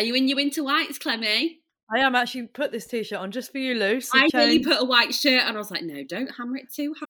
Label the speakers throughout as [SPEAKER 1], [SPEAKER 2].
[SPEAKER 1] Are you in your winter whites, Clemmie?
[SPEAKER 2] I am actually put this t-shirt on just for you, Luce.
[SPEAKER 1] I nearly put a white shirt and I was like, no, don't hammer it too hard.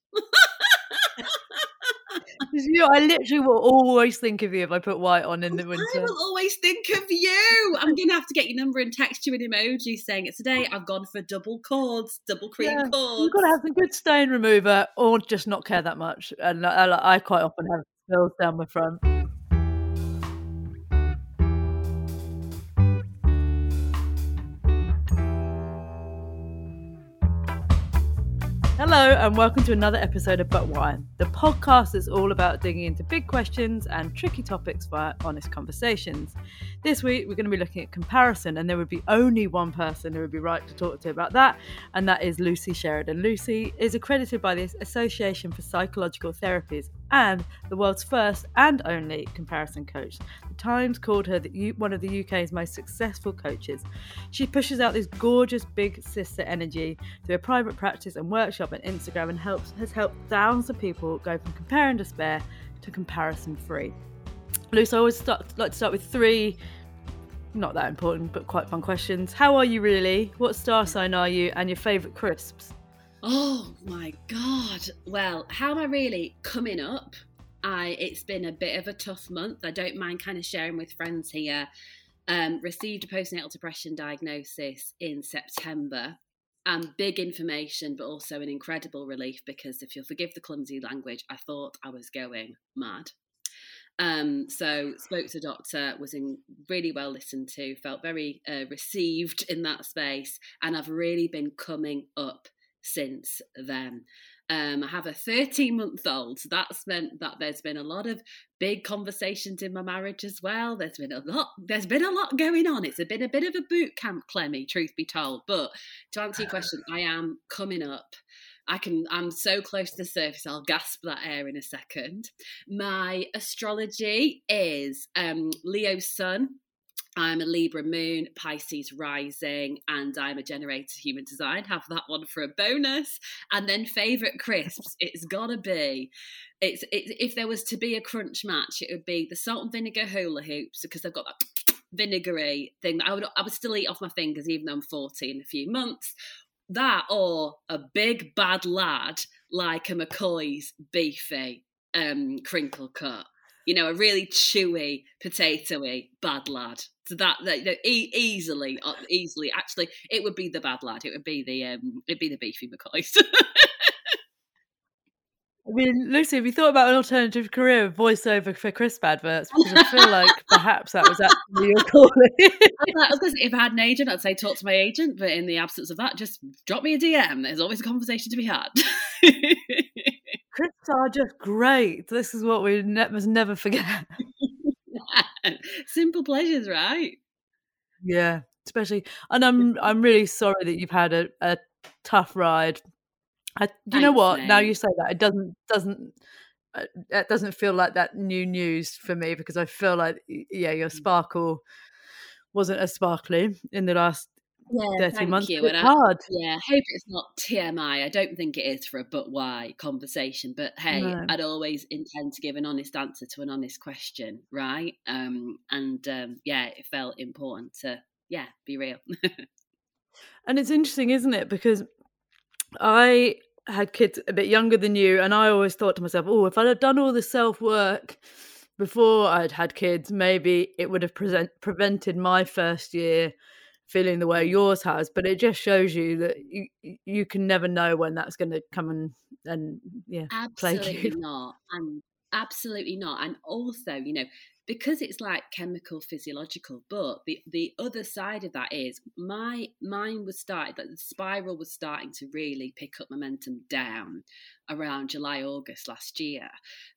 [SPEAKER 2] You know, I literally will always think of you if I put white on in the winter.
[SPEAKER 1] I will always think of you. I'm gonna have to get your number and text you an emoji saying it's today. I've gone for double cords, double cream yeah, cords.
[SPEAKER 2] You've got to have some good stain remover, or just not care that much. And I, I quite often have spills down my front. Hello, and welcome to another episode of But Why, the podcast that's all about digging into big questions and tricky topics via honest conversations. This week, we're going to be looking at comparison, and there would be only one person who would be right to talk to about that, and that is Lucy Sheridan. Lucy is accredited by the Association for Psychological Therapies and the world's first and only comparison coach. The Times called her the, one of the UK's most successful coaches. She pushes out this gorgeous big sister energy through a private practice and workshop on Instagram and helps has helped thousands of people go from compare and despair to comparison free. Luce, I always start, like to start with three not that important but quite fun questions. How are you really? What star sign are you? And your favourite crisps?
[SPEAKER 1] Oh my god. Well, how am I really coming up? I it's been a bit of a tough month. I don't mind kind of sharing with friends here. Um, received a postnatal depression diagnosis in September. And big information, but also an incredible relief because if you'll forgive the clumsy language, I thought I was going mad. Um, so spoke to doctor, was in really well listened to, felt very uh, received in that space, and I've really been coming up since then. Um, I have a 13 month old, so that's meant that there's been a lot of big conversations in my marriage as well. There's been a lot, there's been a lot going on. It's been a bit of a boot camp, Clemmie, truth be told. But to answer your question, I am coming up. I can I'm so close to the surface, I'll gasp that air in a second. My astrology is um Leo sun, I'm a Libra moon, Pisces rising, and I'm a generator human design. Have that one for a bonus. And then favorite crisps, it's gotta be. It's it, if there was to be a crunch match, it would be the salt and vinegar hula hoops because they've got that vinegary thing that I would I would still eat off my fingers even though I'm 40 in a few months. That or a big bad lad like a McCoy's beefy um, crinkle cut you know, a really chewy, potatoey bad lad. So that, that, that e- easily, uh, easily, actually, it would be the bad lad. It would be the, um, it'd be the beefy McCoys.
[SPEAKER 2] I mean, Lucy, have you thought about an alternative career of voiceover for crisp adverts? Because I feel like perhaps that was actually your calling.
[SPEAKER 1] if I had an agent, I'd say talk to my agent. But in the absence of that, just drop me a DM. There's always a conversation to be had.
[SPEAKER 2] Are just great. This is what we ne- must never forget.
[SPEAKER 1] Simple pleasures, right?
[SPEAKER 2] Yeah, especially, and I'm I'm really sorry that you've had a, a tough ride. I, you Thanks, know what? Mate. Now you say that, it doesn't doesn't uh, it doesn't feel like that new news for me because I feel like yeah, your mm. sparkle wasn't as sparkly in the last yeah, 30 months. You. It's hard.
[SPEAKER 1] Yeah, I hope it's not TMI. I don't think it is for a but why conversation. But hey, no. I'd always intend to give an honest answer to an honest question, right? Um, and um, yeah, it felt important to yeah be real.
[SPEAKER 2] and it's interesting, isn't it? Because I had kids a bit younger than you, and I always thought to myself, oh, if I'd have done all the self work before I'd had kids, maybe it would have present, prevented my first year feeling the way yours has. But it just shows you that you you can never know when that's going to come and and yeah,
[SPEAKER 1] absolutely not, and absolutely not. And also, you know, because it's like chemical physiological but the the other side of that is my mine was started that the spiral was starting to really pick up momentum down around july august last year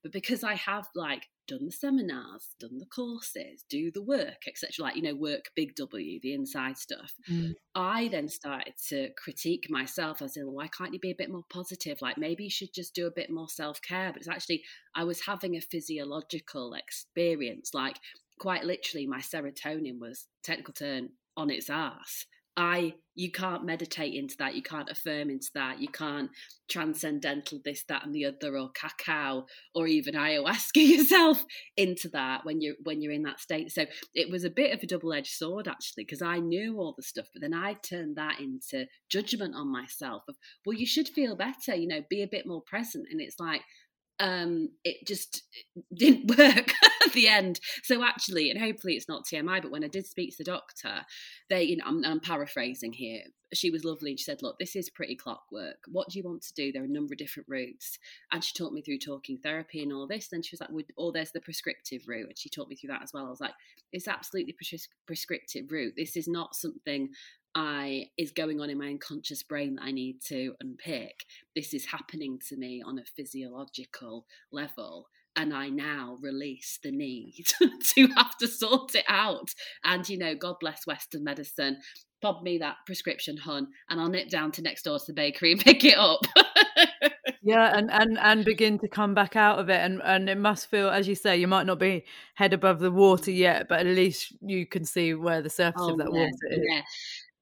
[SPEAKER 1] but because i have like done the seminars, done the courses, do the work, etc. Like, you know, work big W, the inside stuff. Mm. I then started to critique myself I as in, why can't you be a bit more positive? Like, maybe you should just do a bit more self care. But it's actually, I was having a physiological experience. Like, quite literally, my serotonin was technical term on its ass. I you can't meditate into that, you can't affirm into that, you can't transcendental this, that, and the other, or cacao, or even ayahuasca yourself into that when you're when you're in that state. So it was a bit of a double-edged sword actually, because I knew all the stuff, but then I turned that into judgment on myself of, well, you should feel better, you know, be a bit more present. And it's like, um, it just didn't work at the end. So actually, and hopefully it's not TMI, but when I did speak to the doctor, they, you know, I'm, I'm paraphrasing here. She was lovely she said, "Look, this is pretty clockwork. What do you want to do? There are a number of different routes." And she talked me through talking therapy and all this. Then she was like, "Or oh, there's the prescriptive route," and she taught me through that as well. I was like, "It's absolutely prescriptive route. This is not something I is going on in my unconscious brain that I need to unpick. This is happening to me on a physiological level. And I now release the need to have to sort it out. And, you know, God bless Western medicine. Bob me that prescription, hun, and I'll nip down to next door to the bakery and pick it up.
[SPEAKER 2] yeah and and and begin to come back out of it and and it must feel as you say you might not be head above the water yet but at least you can see where the surface oh, of that
[SPEAKER 1] yeah,
[SPEAKER 2] water is
[SPEAKER 1] yeah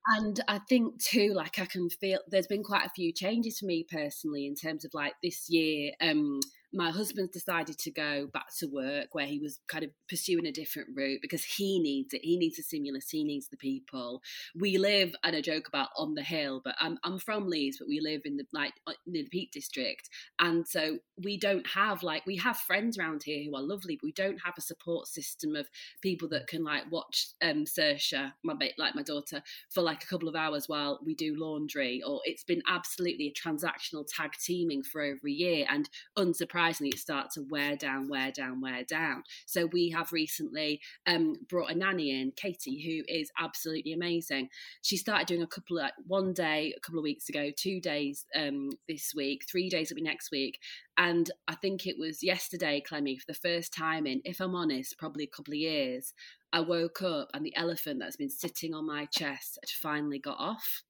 [SPEAKER 1] and I think too, like I can feel there's been quite a few changes for me personally in terms of like this year. Um, my husband's decided to go back to work where he was kind of pursuing a different route because he needs it. He needs a stimulus. He needs the people. We live, and a joke about on the hill, but I'm I'm from Leeds, but we live in the like uh, near the Peak District, and so we don't have like we have friends around here who are lovely, but we don't have a support system of people that can like watch um Saoirse, my like my daughter, for like a couple of hours while we do laundry. Or it's been absolutely a transactional tag teaming for over a year, and unsurprisingly surprisingly, it starts to wear down, wear down, wear down. So we have recently um, brought a nanny in, Katie, who is absolutely amazing. She started doing a couple of one day a couple of weeks ago, two days um, this week, three days will be next week. And I think it was yesterday, Clemmie, for the first time in, if I'm honest, probably a couple of years, I woke up and the elephant that's been sitting on my chest had finally got off.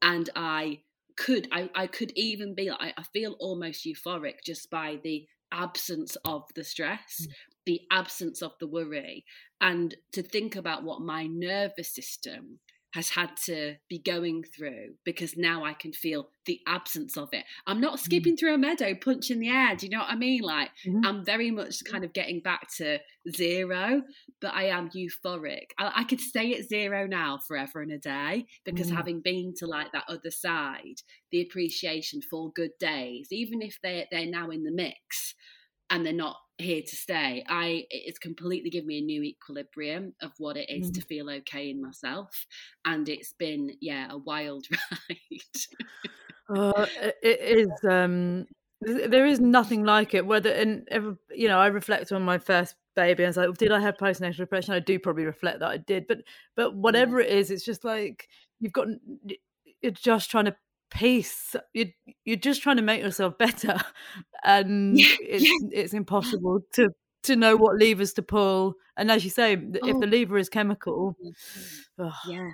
[SPEAKER 1] And I could I, I could even be like I feel almost euphoric just by the absence of the stress, mm. the absence of the worry, and to think about what my nervous system has had to be going through because now I can feel the absence of it. I'm not mm. skipping mm. through a meadow, punching the air. Do you know what I mean? Like mm. I'm very much kind of getting back to zero, but I am euphoric. I, I could stay at zero now forever and a day because mm. having been to like that other side, the appreciation for good days, even if they they're now in the mix and they're not here to stay. I it's completely given me a new equilibrium of what it is mm. to feel okay in myself, and it's been yeah a wild
[SPEAKER 2] ride. uh, it is. Um, there is nothing like it. Whether and ever, you know, I reflect on my first baby. and I was like, did I have postnatal depression? I do probably reflect that I did, but but whatever yeah. it is, it's just like you've got. You're just trying to pace you're, you're just trying to make yourself better and yeah, it's, yeah. it's impossible to to know what levers to pull and as you say oh. if the lever is chemical
[SPEAKER 1] oh. yeah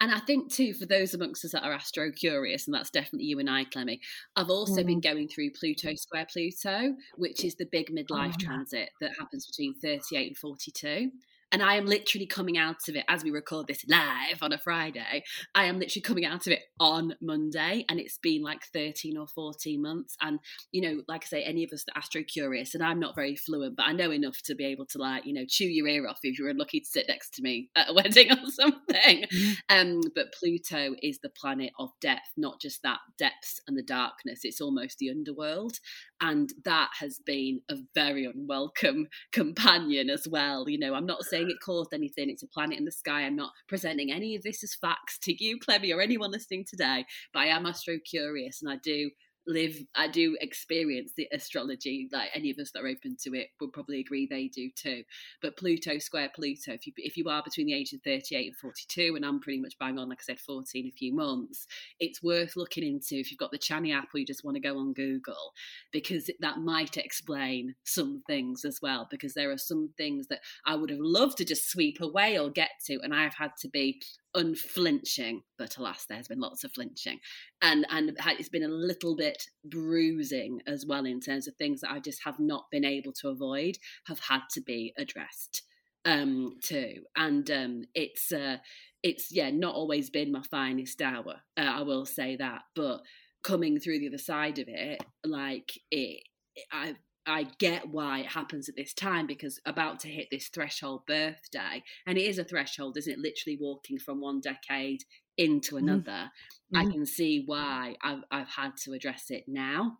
[SPEAKER 1] and I think too, for those amongst us that are astro curious, and that's definitely you and I, Clemmie, I've also mm. been going through Pluto Square Pluto, which is the big midlife oh. transit that happens between 38 and 42. And I am literally coming out of it as we record this live on a Friday. I am literally coming out of it on Monday, and it's been like 13 or 14 months. And, you know, like I say, any of us that astro curious, and I'm not very fluent, but I know enough to be able to, like, you know, chew your ear off if you're unlucky to sit next to me at a wedding or something. Mm-hmm. Um, but Pluto is the planet of depth, not just that depths and the darkness, it's almost the underworld. And that has been a very unwelcome companion as well. You know, I'm not saying it caused anything, it's a planet in the sky. I'm not presenting any of this as facts to you, Clemmie, or anyone listening today, but I am astro curious and I do live i do experience the astrology like any of us that are open to it would probably agree they do too. But pluto square pluto if you if you are between the age of 38 and 42 and i'm pretty much bang on like i said 14 a few months it's worth looking into if you've got the Chani app or you just want to go on google because that might explain some things as well because there are some things that i would have loved to just sweep away or get to and i've had to be unflinching, but alas, there's been lots of flinching, and and it's been a little bit bruising as well in terms of things that I just have not been able to avoid, have had to be addressed um, too, and um, it's uh, it's yeah not always been my finest hour, uh, I will say that, but coming through the other side of it, like it, I I get why it happens at this time because about to hit this threshold birthday, and it is a threshold, isn't it? Literally walking from one decade into mm-hmm. another. Mm-hmm. I can see why I've I've had to address it now.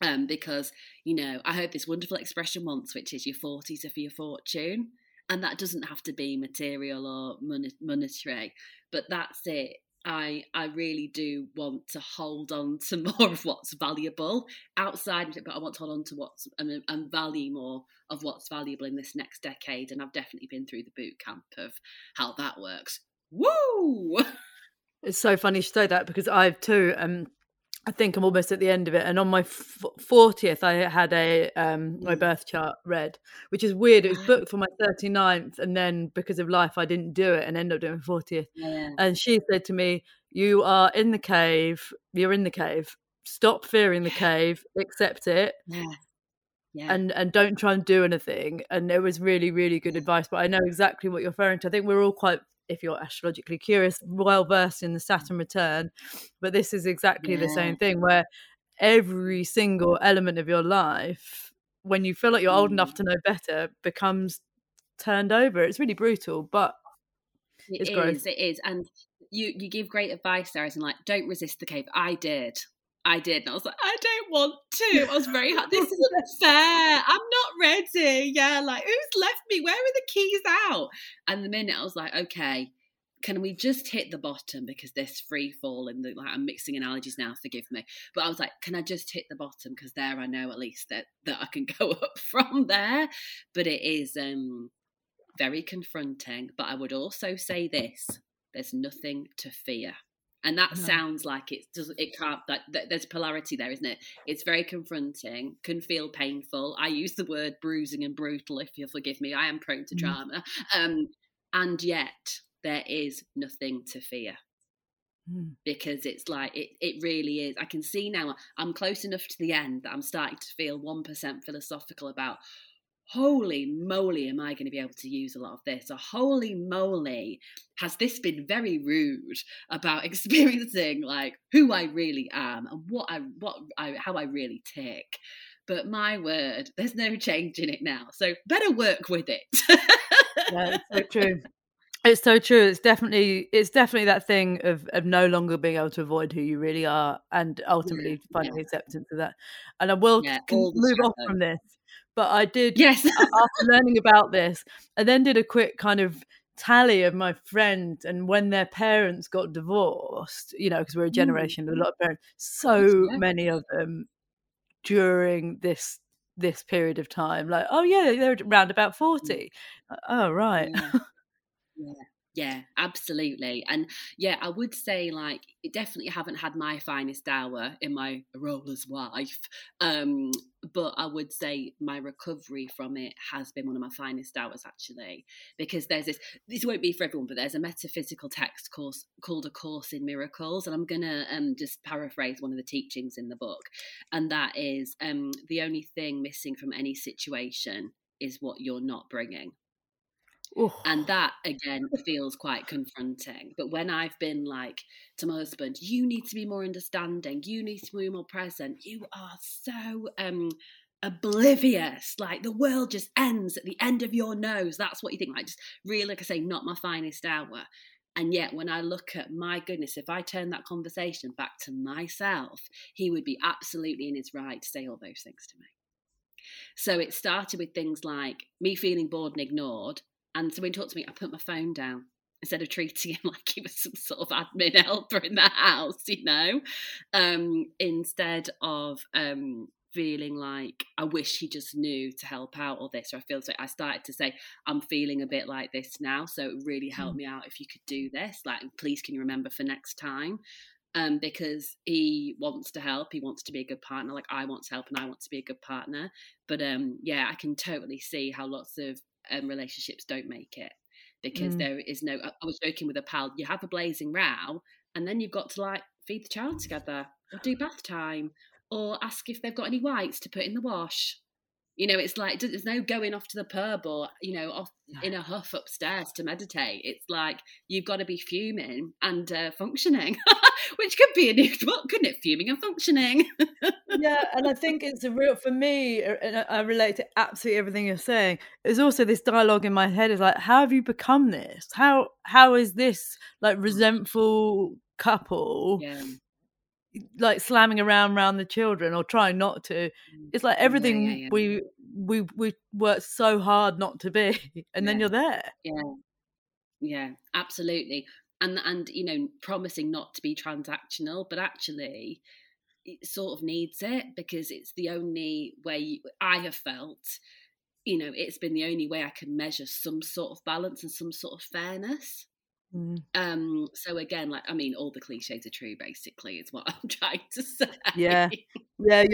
[SPEAKER 1] Um, because you know, I heard this wonderful expression once, which is "your forties are for your fortune," and that doesn't have to be material or monetary, but that's it. I I really do want to hold on to more of what's valuable outside but I want to hold on to what's and, and value more of what's valuable in this next decade. And I've definitely been through the boot camp of how that works. Woo!
[SPEAKER 2] It's so funny you say that because I've too. Um, I think I'm almost at the end of it. And on my fortieth, I had a um, my mm. birth chart read, which is weird. It was booked for my 39th, and then because of life, I didn't do it and ended up doing fortieth. Yeah. And she said to me, "You are in the cave. You're in the cave. Stop fearing the cave. Accept it."
[SPEAKER 1] Yeah. Yeah.
[SPEAKER 2] and and don't try and do anything and it was really really good advice but i know exactly what you're referring to i think we're all quite if you're astrologically curious, well versed in the Saturn return. But this is exactly yeah. the same thing where every single element of your life, when you feel like you're old mm. enough to know better, becomes turned over. It's really brutal, but
[SPEAKER 1] it it's is, It is, and you you give great advice there, as in like, don't resist the cave. I did. I did. And I was like, I don't want to. I was very hard. This isn't fair. I'm not ready. Yeah, like who's left me? Where are the keys out? And the minute I was like, okay, can we just hit the bottom because this free fall and the like I'm mixing analogies now, forgive me. But I was like, can I just hit the bottom? Because there I know at least that that I can go up from there. But it is um very confronting. But I would also say this there's nothing to fear and that no. sounds like it does it can't that, that, there's polarity there isn't it it's very confronting can feel painful i use the word bruising and brutal if you'll forgive me i am prone to mm. drama um, and yet there is nothing to fear mm. because it's like it, it really is i can see now i'm close enough to the end that i'm starting to feel 1% philosophical about holy moly, am I going to be able to use a lot of this? Or holy moly, has this been very rude about experiencing like who I really am and what I what I how I really tick. But my word, there's no change in it now. So better work with it.
[SPEAKER 2] yeah, it's so true. It's so true. It's definitely it's definitely that thing of of no longer being able to avoid who you really are and ultimately yeah, finding yeah. acceptance of that. And I will yeah, move off from this but I did
[SPEAKER 1] yes
[SPEAKER 2] after learning about this, I then did a quick kind of tally of my friends and when their parents got divorced, you know, because we're a mm. generation of a lot of parents, so yeah. many of them during this this period of time, like, oh yeah, they're around about 40. Mm. Oh right.
[SPEAKER 1] Yeah. yeah. Yeah, absolutely. And yeah, I would say like definitely haven't had my finest hour in my role as wife. Um, but I would say my recovery from it has been one of my finest hours actually. Because there's this this won't be for everyone, but there's a metaphysical text course called A Course in Miracles. And I'm gonna um just paraphrase one of the teachings in the book. And that is um the only thing missing from any situation is what you're not bringing. Ooh. And that again feels quite confronting. But when I've been like to my husband, you need to be more understanding, you need to be more present, you are so um oblivious. Like the world just ends at the end of your nose. That's what you think. Like just really, like I say, not my finest hour. And yet, when I look at my goodness, if I turn that conversation back to myself, he would be absolutely in his right to say all those things to me. So it started with things like me feeling bored and ignored. And so when he talked to me, I put my phone down instead of treating him like he was some sort of admin helper in the house, you know, um, instead of um, feeling like I wish he just knew to help out or this, or I feel so I started to say, I'm feeling a bit like this now. So it really helped mm. me out if you could do this. Like, please can you remember for next time? Um, because he wants to help, he wants to be a good partner. Like I want to help and I want to be a good partner. But um, yeah, I can totally see how lots of um, relationships don't make it because mm. there is no. I was joking with a pal. You have a blazing row, and then you've got to like feed the child together or do bath time or ask if they've got any whites to put in the wash. You know, it's like there's no going off to the pub or you know off in a huff upstairs to meditate. It's like you've got to be fuming and uh, functioning, which could be a new book, couldn't it? Fuming and functioning.
[SPEAKER 2] yeah, and I think it's a real for me, and I relate to absolutely everything you're saying. There's also this dialogue in my head: is like, how have you become this? How how is this like mm. resentful couple yeah like slamming around around the children or trying not to. Mm. It's like everything yeah, yeah. we we we work so hard not to be, and then you're there.
[SPEAKER 1] Yeah, yeah, absolutely. And and you know, promising not to be transactional, but actually, it sort of needs it because it's the only way I have felt. You know, it's been the only way I can measure some sort of balance and some sort of fairness. Mm. Um, so again, like I mean, all the cliches are true. Basically, is what I'm trying to say.
[SPEAKER 2] Yeah, yeah.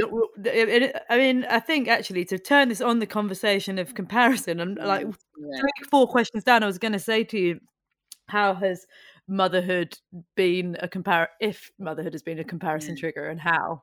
[SPEAKER 2] I mean, I think actually to turn this on the conversation of comparison and like yeah. four questions down, I was going to say to you, how has motherhood been a compare? If motherhood has been a comparison yeah. trigger, and how?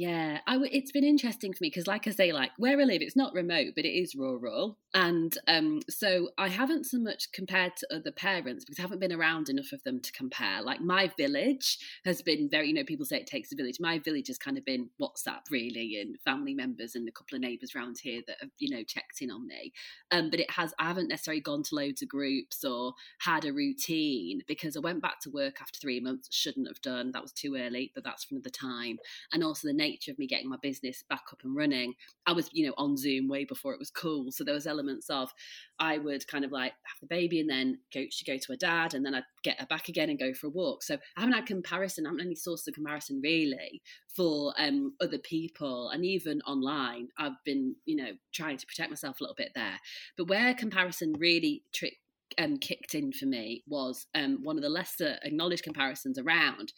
[SPEAKER 1] Yeah, I w- it's been interesting for me because, like I say, like where I live, it's not remote, but it is rural, and um, so I haven't so much compared to other parents because I haven't been around enough of them to compare. Like my village has been very, you know, people say it takes a village. My village has kind of been WhatsApp really, and family members and a couple of neighbours around here that have, you know, checked in on me. Um, but it has, I haven't necessarily gone to loads of groups or had a routine because I went back to work after three months. Shouldn't have done. That was too early, but that's from the time, and also the nature of me getting my business back up and running, I was, you know, on Zoom way before it was cool. So there was elements of I would kind of like have the baby and then go she go to her dad and then I'd get her back again and go for a walk. So I haven't had comparison, I haven't any source of comparison really for um, other people and even online. I've been, you know, trying to protect myself a little bit there. But where comparison really trick um, kicked in for me was um, one of the lesser acknowledged comparisons around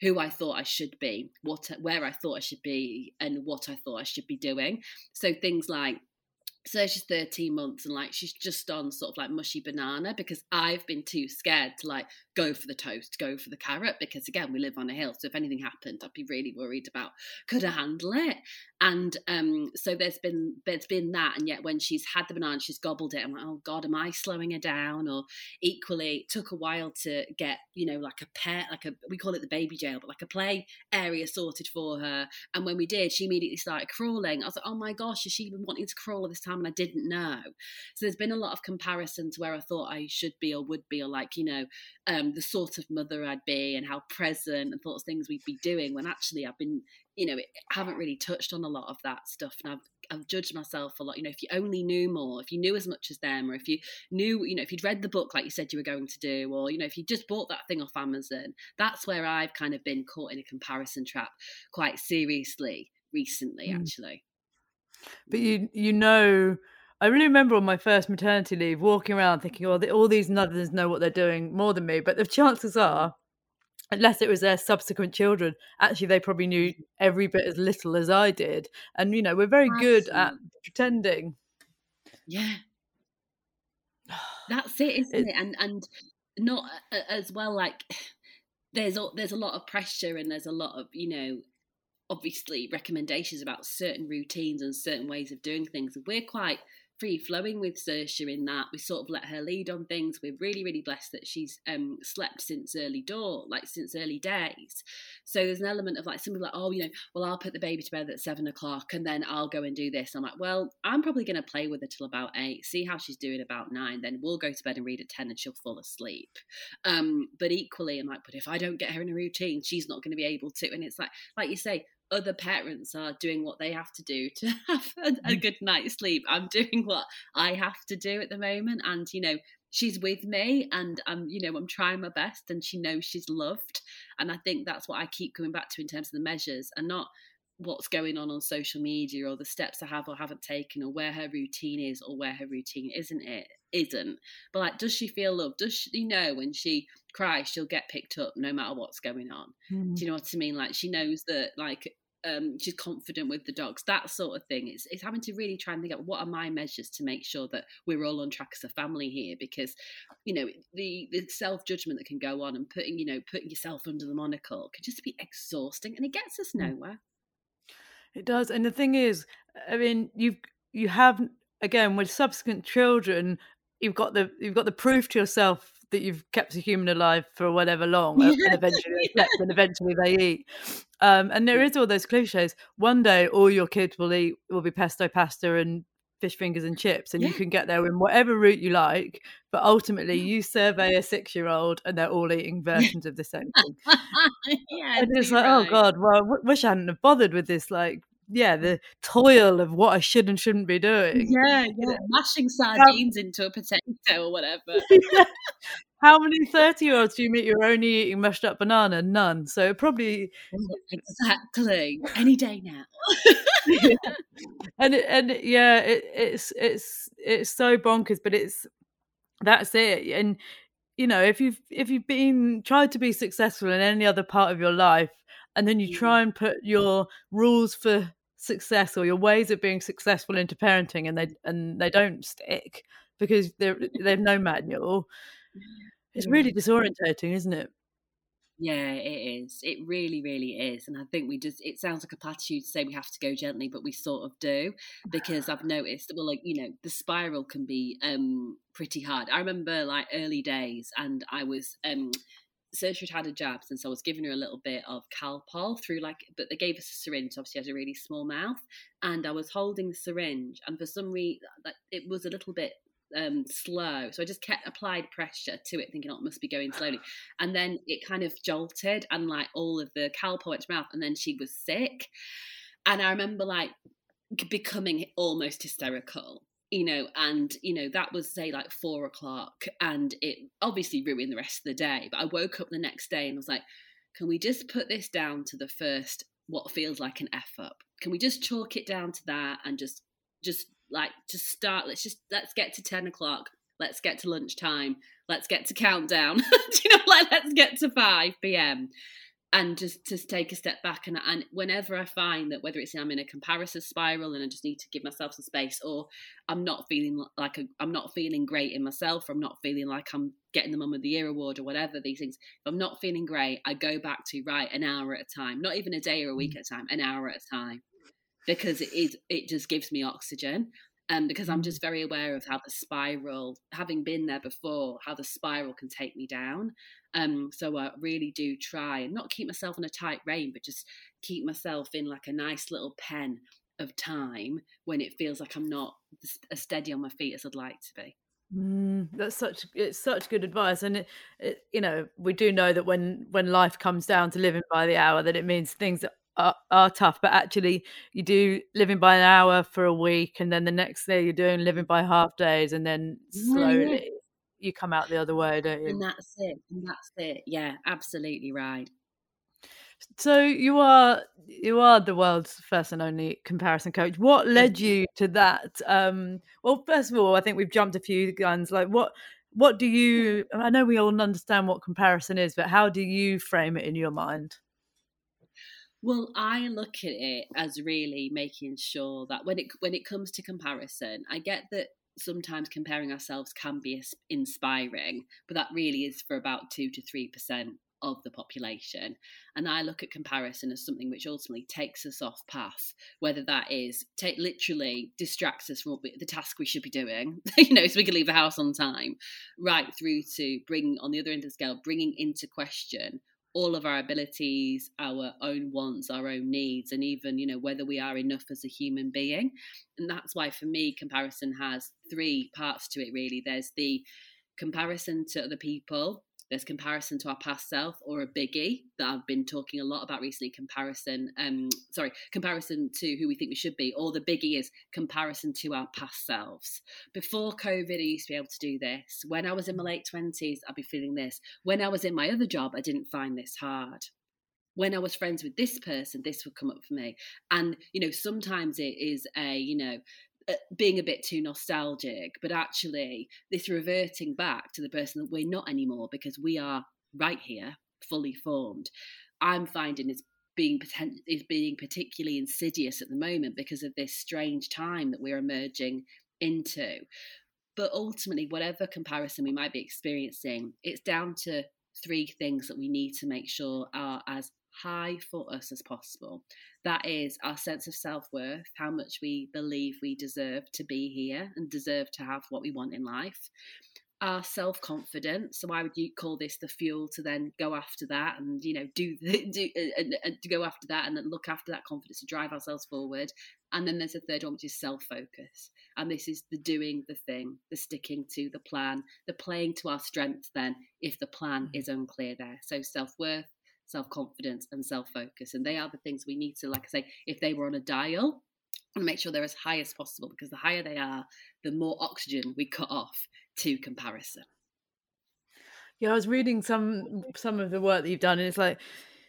[SPEAKER 1] who I thought I should be, what where I thought I should be, and what I thought I should be doing. So things like so she's 13 months and like she's just on sort of like mushy banana because I've been too scared to like go for the toast, go for the carrot because again we live on a hill. So if anything happened, I'd be really worried about could I handle it? And um, so there's been there's been that, and yet when she's had the banana, she's gobbled it. I'm like, oh god, am I slowing her down? Or equally, it took a while to get you know like a pet, like a we call it the baby jail, but like a play area sorted for her. And when we did, she immediately started crawling. I was like, oh my gosh, has she been wanting to crawl all this time? And I didn't know. So there's been a lot of comparisons where I thought I should be or would be, or like you know, um, the sort of mother I'd be and how present and thoughts things we'd be doing. When actually I've been you know, I haven't really touched on a lot of that stuff. And I've, I've judged myself a lot. You know, if you only knew more, if you knew as much as them, or if you knew, you know, if you'd read the book like you said you were going to do, or, you know, if you just bought that thing off Amazon, that's where I've kind of been caught in a comparison trap quite seriously recently, mm. actually.
[SPEAKER 2] But you, you know, I really remember on my first maternity leave walking around thinking, oh, all these mothers know what they're doing more than me. But the chances are unless it was their subsequent children actually they probably knew mm-hmm. every bit as little as i did and you know we're very Absolutely. good at pretending
[SPEAKER 1] yeah that's it isn't it, it? and and not uh, as well like there's a, there's a lot of pressure and there's a lot of you know obviously recommendations about certain routines and certain ways of doing things we're quite free flowing with Saoirse in that we sort of let her lead on things. We're really, really blessed that she's um, slept since early dawn, like since early days. So there's an element of like somebody like, oh, you know, well, I'll put the baby to bed at seven o'clock and then I'll go and do this. I'm like, well, I'm probably going to play with her till about eight, see how she's doing about nine. Then we'll go to bed and read at 10 and she'll fall asleep. Um, but equally, I'm like, but if I don't get her in a routine, she's not going to be able to. And it's like, like you say, other parents are doing what they have to do to have a, a mm. good night's sleep. I'm doing what I have to do at the moment. And, you know, she's with me and I'm, you know, I'm trying my best and she knows she's loved. And I think that's what I keep coming back to in terms of the measures and not what's going on on social media or the steps I have or haven't taken or where her routine is or where her routine isn't it isn't but like does she feel loved does she you know when she cries she'll get picked up no matter what's going on mm. do you know what I mean like she knows that like um, she's confident with the dogs, that sort of thing. It's, it's having to really try and think out what are my measures to make sure that we're all on track as a family here, because you know the the self judgment that can go on and putting you know putting yourself under the monocle can just be exhausting, and it gets us mm. nowhere.
[SPEAKER 2] It does, and the thing is, I mean, you've you have again with subsequent children, you've got the you've got the proof to yourself that you've kept a human alive for whatever long, yeah. and eventually they and eventually they eat. Um, and there is all those cliches. One day, all your kids will eat will be pesto pasta and fish fingers and chips, and yeah. you can get there in whatever route you like. But ultimately, you survey a six year old, and they're all eating versions of the same thing. yeah, and it's like, oh, right. oh god, well, w- wish I hadn't have bothered with this like yeah, the toil of what I should and shouldn't be doing.
[SPEAKER 1] Yeah, yeah. mashing sardines How... into a potato or whatever. yeah.
[SPEAKER 2] How many 30 year olds do you meet you're only eating mashed up banana? None. So probably.
[SPEAKER 1] Exactly. Any day now.
[SPEAKER 2] yeah. And, and yeah, it, it's, it's, it's so bonkers, but it's, that's it. And, you know, if you've, if you've been, tried to be successful in any other part of your life, and then you mm. try and put your rules for success or your ways of being successful into parenting and they and they don't stick because they're they've no manual. It's really disorientating isn't it?
[SPEAKER 1] Yeah it is. It really really is and i think we just it sounds like a platitude to say we have to go gently but we sort of do because i've noticed well like you know the spiral can be um pretty hard. I remember like early days and i was um Saoirse had had a jabs, and so I was giving her a little bit of Calpol through like, but they gave us a syringe. So obviously, had a really small mouth, and I was holding the syringe, and for some reason, it was a little bit um, slow. So I just kept applied pressure to it, thinking, oh, it must be going slowly. And then it kind of jolted, and like all of the Calpol went to mouth, and then she was sick. And I remember like becoming almost hysterical you know, and you know that was say like four o'clock, and it obviously ruined the rest of the day. But I woke up the next day and was like, can we just put this down to the first what feels like an f up? Can we just chalk it down to that and just just like just start? Let's just let's get to ten o'clock. Let's get to lunchtime. Let's get to countdown. you know, like let's get to five p.m and just to take a step back and, and whenever i find that whether it's i'm in a comparison spiral and i just need to give myself some space or i'm not feeling like i am not feeling great in myself or i'm not feeling like i'm getting the mum of the year award or whatever these things if i'm not feeling great i go back to right an hour at a time not even a day or a week mm. at a time an hour at a time because it is it just gives me oxygen um, because I'm mm. just very aware of how the spiral, having been there before, how the spiral can take me down. Um, so I really do try and not keep myself in a tight rein, but just keep myself in like a nice little pen of time when it feels like I'm not as steady on my feet as I'd like to be.
[SPEAKER 2] Mm, that's such it's such good advice, and it, it, you know we do know that when when life comes down to living by the hour, that it means things are, are tough. But actually, you do living by an hour for a week, and then the next day you're doing living by half days, and then slowly you come out the other way, don't you?
[SPEAKER 1] And that's it. And that's it. Yeah, absolutely right.
[SPEAKER 2] So you are you are the world's first and only comparison coach. What led you to that? Um, well, first of all, I think we've jumped a few guns. Like what what do you? I know we all understand what comparison is, but how do you frame it in your mind?
[SPEAKER 1] Well, I look at it as really making sure that when it when it comes to comparison, I get that sometimes comparing ourselves can be inspiring, but that really is for about two to three percent of the population. And I look at comparison as something which ultimately takes us off path, whether that is take literally distracts us from the task we should be doing, you know, so we can leave the house on time, right through to bring on the other end of the scale, bringing into question all of our abilities, our own wants, our own needs, and even, you know, whether we are enough as a human being. And that's why for me, comparison has three parts to it really. There's the comparison to other people, there's comparison to our past self or a biggie that I've been talking a lot about recently. Comparison, um, sorry, comparison to who we think we should be, or the biggie is comparison to our past selves. Before COVID, I used to be able to do this. When I was in my late twenties, I'd be feeling this. When I was in my other job, I didn't find this hard when I was friends with this person, this would come up for me. And, you know, sometimes it is a, you know, Uh, being a bit too nostalgic, but actually this reverting back to the person that we're not anymore because we are right here, fully formed. I'm finding is being is being particularly insidious at the moment because of this strange time that we're emerging into. But ultimately, whatever comparison we might be experiencing, it's down to three things that we need to make sure are as high for us as possible. That is our sense of self worth, how much we believe we deserve to be here and deserve to have what we want in life. Our self confidence. So I would you call this the fuel to then go after that and you know do the, do and, and to go after that and then look after that confidence to drive ourselves forward. And then there's a third one which is self focus, and this is the doing the thing, the sticking to the plan, the playing to our strengths. Then if the plan mm. is unclear there, so self worth, self confidence, and self focus. And they are the things we need to, like I say, if they were on a dial, and make sure they're as high as possible because the higher they are, the more oxygen we cut off to comparison.
[SPEAKER 2] Yeah, I was reading some some of the work that you've done, and it's like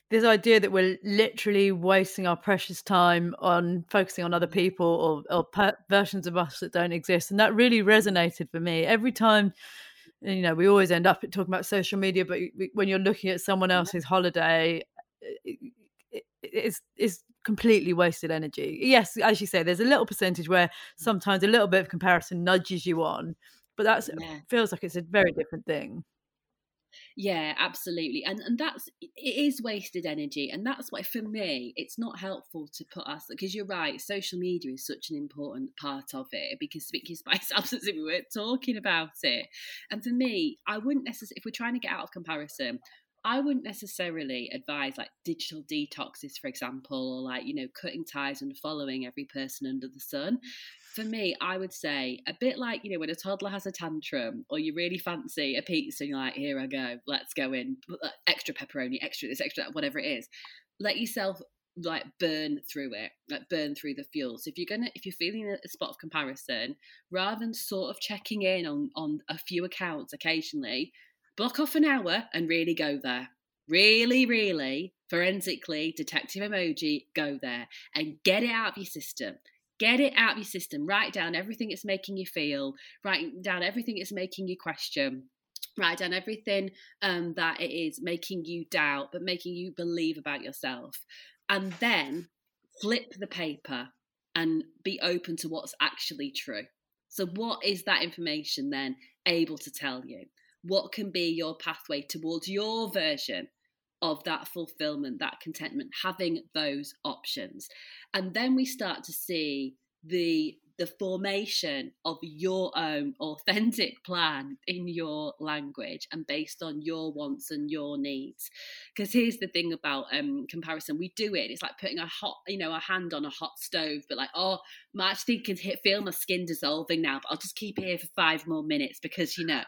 [SPEAKER 2] this idea that we're literally wasting our precious time on focusing on other mm. people or, or per- versions of us that don't exist, and that really resonated for me. Every time you know we always end up talking about social media but when you're looking at someone mm-hmm. else's holiday eh, eh, eh, it's it's completely wasted energy. Yes as you say there's a little percentage where mm-hmm. sometimes a little bit of comparison nudges you on but that yeah. feels like it's a very different thing
[SPEAKER 1] yeah, absolutely. And and that's it is wasted energy. And that's why for me it's not helpful to put us because you're right, social media is such an important part of it because Vicky Spice absolutely we weren't talking about it. And for me, I wouldn't necessarily if we're trying to get out of comparison, I wouldn't necessarily advise like digital detoxes, for example, or like, you know, cutting ties and following every person under the sun for me, I would say a bit like, you know, when a toddler has a tantrum or you really fancy a pizza and you're like, here I go, let's go in, extra pepperoni, extra this, extra that, whatever it is. Let yourself like burn through it, like burn through the fuel. So if you're gonna, if you're feeling a spot of comparison, rather than sort of checking in on on a few accounts occasionally, block off an hour and really go there. Really, really forensically, detective emoji, go there and get it out of your system Get it out of your system. Write down everything it's making you feel. Write down everything it's making you question. Write down everything um, that it is making you doubt, but making you believe about yourself. And then flip the paper and be open to what's actually true. So, what is that information then able to tell you? What can be your pathway towards your version of that fulfillment, that contentment, having those options. And then we start to see the the formation of your own authentic plan in your language and based on your wants and your needs. Because here's the thing about um comparison. We do it. It's like putting a hot you know a hand on a hot stove but like oh my actually can hit, feel my skin dissolving now but i'll just keep here for five more minutes because you know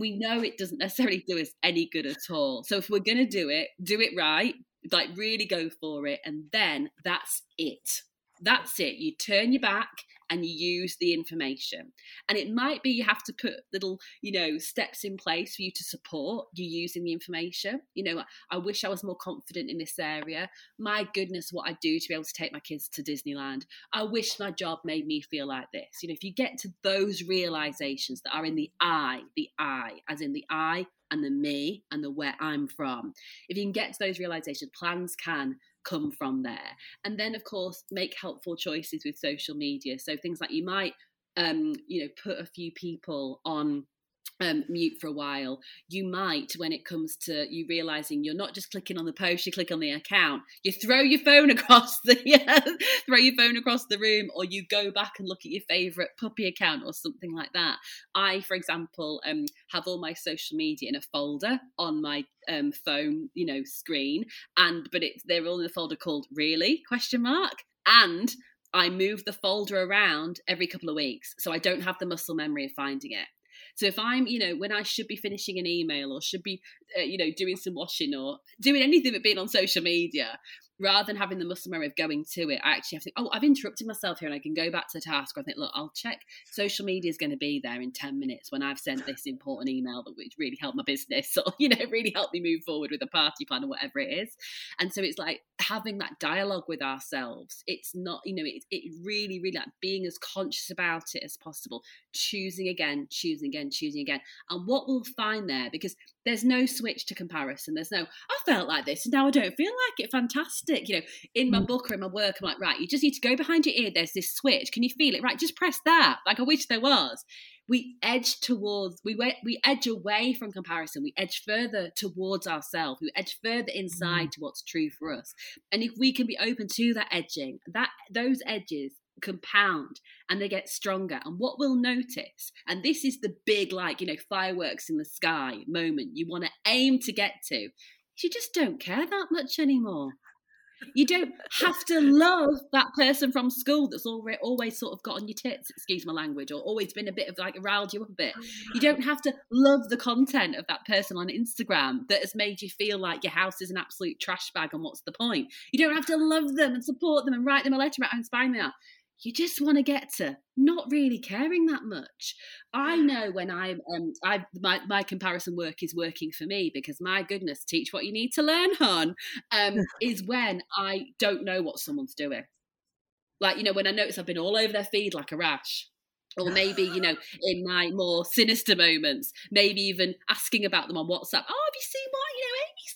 [SPEAKER 1] we know it doesn't necessarily do us any good at all. So if we're going to do it, do it right, like really go for it. And then that's it. That's it. You turn your back and use the information. And it might be you have to put little, you know, steps in place for you to support you using the information. You know, I wish I was more confident in this area. My goodness, what I do to be able to take my kids to Disneyland. I wish my job made me feel like this. You know, if you get to those realizations that are in the I, the I, as in the I and the me and the where I'm from, if you can get to those realizations, plans can come from there. And then, of course, make helpful choices with social media. So things like you might, um, you know, put a few people on um, mute for a while, you might, when it comes to you realizing you're not just clicking on the post, you click on the account, you throw your phone across the throw your phone across the room, or you go back and look at your favorite puppy account or something like that. I, for example, um, have all my social media in a folder on my um, phone, you know, screen, and but it's they're all in a folder called "Really?" question mark and I move the folder around every couple of weeks, so I don't have the muscle memory of finding it. So if I'm, you know, when I should be finishing an email or should be, uh, you know, doing some washing or doing anything but being on social media, rather than having the muscle memory of going to it, I actually have to think, oh, I've interrupted myself here and I can go back to the task. I think, look, I'll check. Social media is going to be there in 10 minutes when I've sent this important email that would really help my business or, you know, really help me move forward with a party plan or whatever it is. And so it's like having that dialogue with ourselves. It's not, you know, it, it really, really like being as conscious about it as possible, choosing again, choosing again, choosing again. And what we'll find there, because there's no switch to comparison. There's no, I felt like this and now I don't feel like it. Fantastic. You know, in my mm. book or in my work, I'm like, right, you just need to go behind your ear. There's this switch. Can you feel it? Right, just press that. Like I wish there was. We edge towards, we we edge away from comparison. We edge further towards ourselves. We edge further inside mm. to what's true for us. And if we can be open to that edging, that those edges compound and they get stronger. And what we'll notice, and this is the big, like, you know, fireworks in the sky moment you want to aim to get to, you just don't care that much anymore. You don't have to love that person from school that's always sort of got on your tits, excuse my language, or always been a bit of like riled you up a bit. Oh, you don't have to love the content of that person on Instagram that has made you feel like your house is an absolute trash bag and what's the point. You don't have to love them and support them and write them a letter about how inspiring they are you just want to get to not really caring that much. I know when I'm, um, I my my comparison work is working for me because my goodness, teach what you need to learn, hon. Um, is when I don't know what someone's doing. Like you know, when I notice I've been all over their feed like a rash, or maybe you know in my more sinister moments maybe even asking about them on whatsapp oh have you seen what you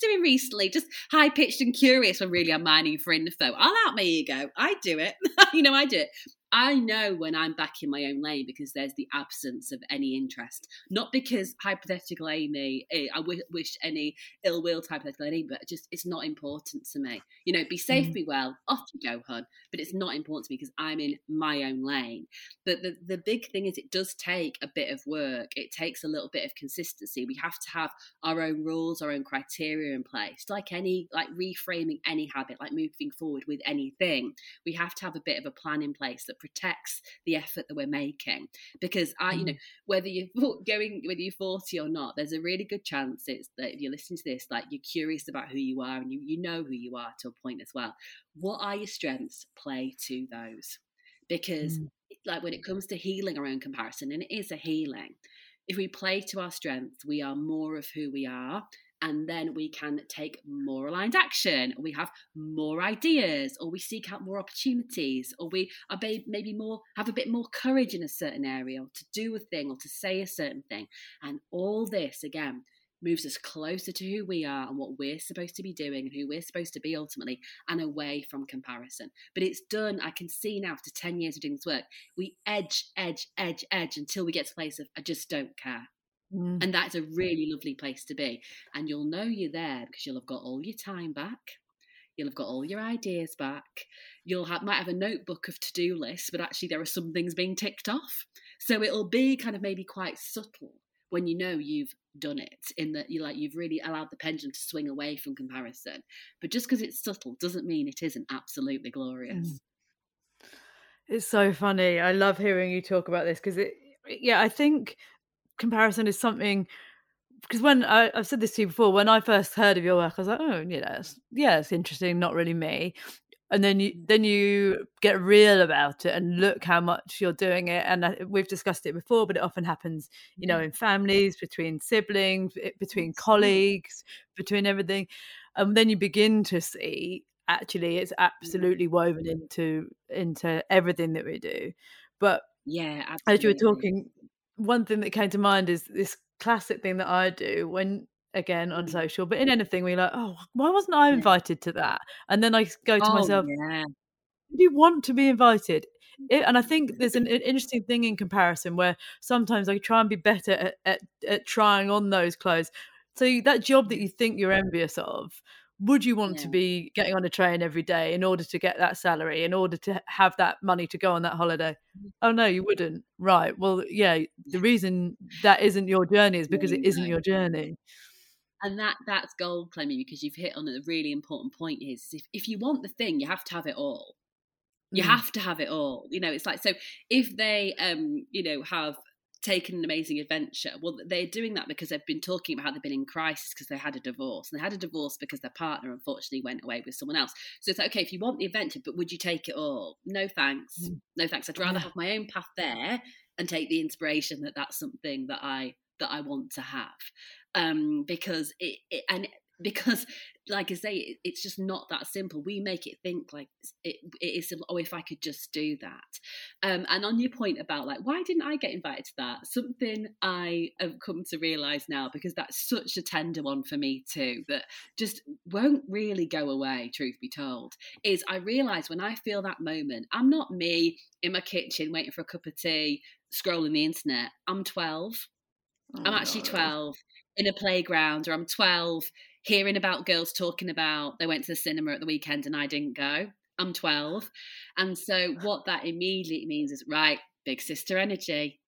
[SPEAKER 1] doing recently just high pitched and curious when really i'm mining for info i'll out my ego. I do it. You know i do it I know when I'm back in my own lane because there's the absence of any interest. Not because hypothetical Amy, eh, I w- wish any ill will to hypothetical Amy, but just it's not important to me. You know, be safe, mm. be well, off you go, hun. But it's not important to me because I'm in my own lane. But the, the big thing is it does take a bit of work. It takes a little bit of consistency. We have to have our own rules, our own criteria in place. Like any, like reframing any habit, like moving forward with anything, we have to have a bit of a plan in place that protects the effort that we're making. Because I, mm. you know, whether you're going, whether you're 40 or not, there's a really good chance it's that if you're listening to this, like you're curious about who you are and you, you know who you are to a point as well. What are your strengths? Play to those. Because mm. like when it comes to healing our own comparison, and it is a healing, if we play to our strengths, we are more of who we are and then we can take more aligned action, we have more ideas, or we seek out more opportunities, or we are maybe more have a bit more courage in a certain area, or to do a thing, or to say a certain thing. And all this again moves us closer to who we are and what we're supposed to be doing and who we're supposed to be ultimately and away from comparison. But it's done, I can see now after 10 years of doing this work, we edge, edge, edge, edge until we get to a place of I just don't care. Mm. And that's a really lovely place to be. And you'll know you're there because you'll have got all your time back. You'll have got all your ideas back. You'll have might have a notebook of to-do lists, but actually there are some things being ticked off. So it'll be kind of maybe quite subtle when you know you've done it in that you like you've really allowed the pendulum to swing away from comparison. But just because it's subtle doesn't mean it isn't absolutely glorious. Mm.
[SPEAKER 2] It's so funny. I love hearing you talk about this because it yeah, I think comparison is something because when I, have said this to you before, when I first heard of your work, I was like, oh, you know, it's, yeah, it's interesting, not really me. And then you then you get real about it and look how much you're doing it. And I, we've discussed it before, but it often happens, you know, mm-hmm. in families, between siblings, eh, between colleagues, between everything. And then you begin to see actually it's mm-hmm. absolutely woven into into everything that we do. But
[SPEAKER 1] yeah,
[SPEAKER 2] absolutely. as you were talking, one thing that came to mind is this classic thing that I do when again on mm. social, but in anything we're like, oh, why wasn't I invited to that? And then I go to
[SPEAKER 1] oh,
[SPEAKER 2] myself,
[SPEAKER 1] yeah.
[SPEAKER 2] do you want to be invited? it, and I think there's an, an, interesting thing in comparison where sometimes I try and be better at, at, at trying on those clothes. So that job that you think you're envious of, would you want yeah. to be getting on a train every day in order to get that salary in order to have that money to go on that holiday mm-hmm. oh no you wouldn't right well yeah the reason that isn't your journey is because it isn't your journey
[SPEAKER 1] and that that's gold Clemmie because you've hit on a really important point is if, if you want the thing you have to have it all you mm. have to have it all you know it's like so if they um you know have taken an amazing adventure. Well, they're doing that because they've been talking about how they've been in crisis because they had a divorce. And they had a divorce because their partner unfortunately went away with someone else. So it's like, okay, if you want the adventure, but would you take it all? No thanks. Mm. No thanks. I'd rather yeah. have my own path there and take the inspiration that that's something that I that I want to have. Um, because it, it and because like I say, it's just not that simple. We make it think like it, it is simple. Oh, if I could just do that. Um, and on your point about like, why didn't I get invited to that? Something I have come to realize now because that's such a tender one for me too. That just won't really go away. Truth be told, is I realize when I feel that moment, I'm not me in my kitchen waiting for a cup of tea, scrolling the internet. I'm 12. Oh, I'm actually 12 in a playground, or I'm 12 hearing about girls talking about they went to the cinema at the weekend and I didn't go. I'm 12. And so what that immediately means is, right, big sister energy.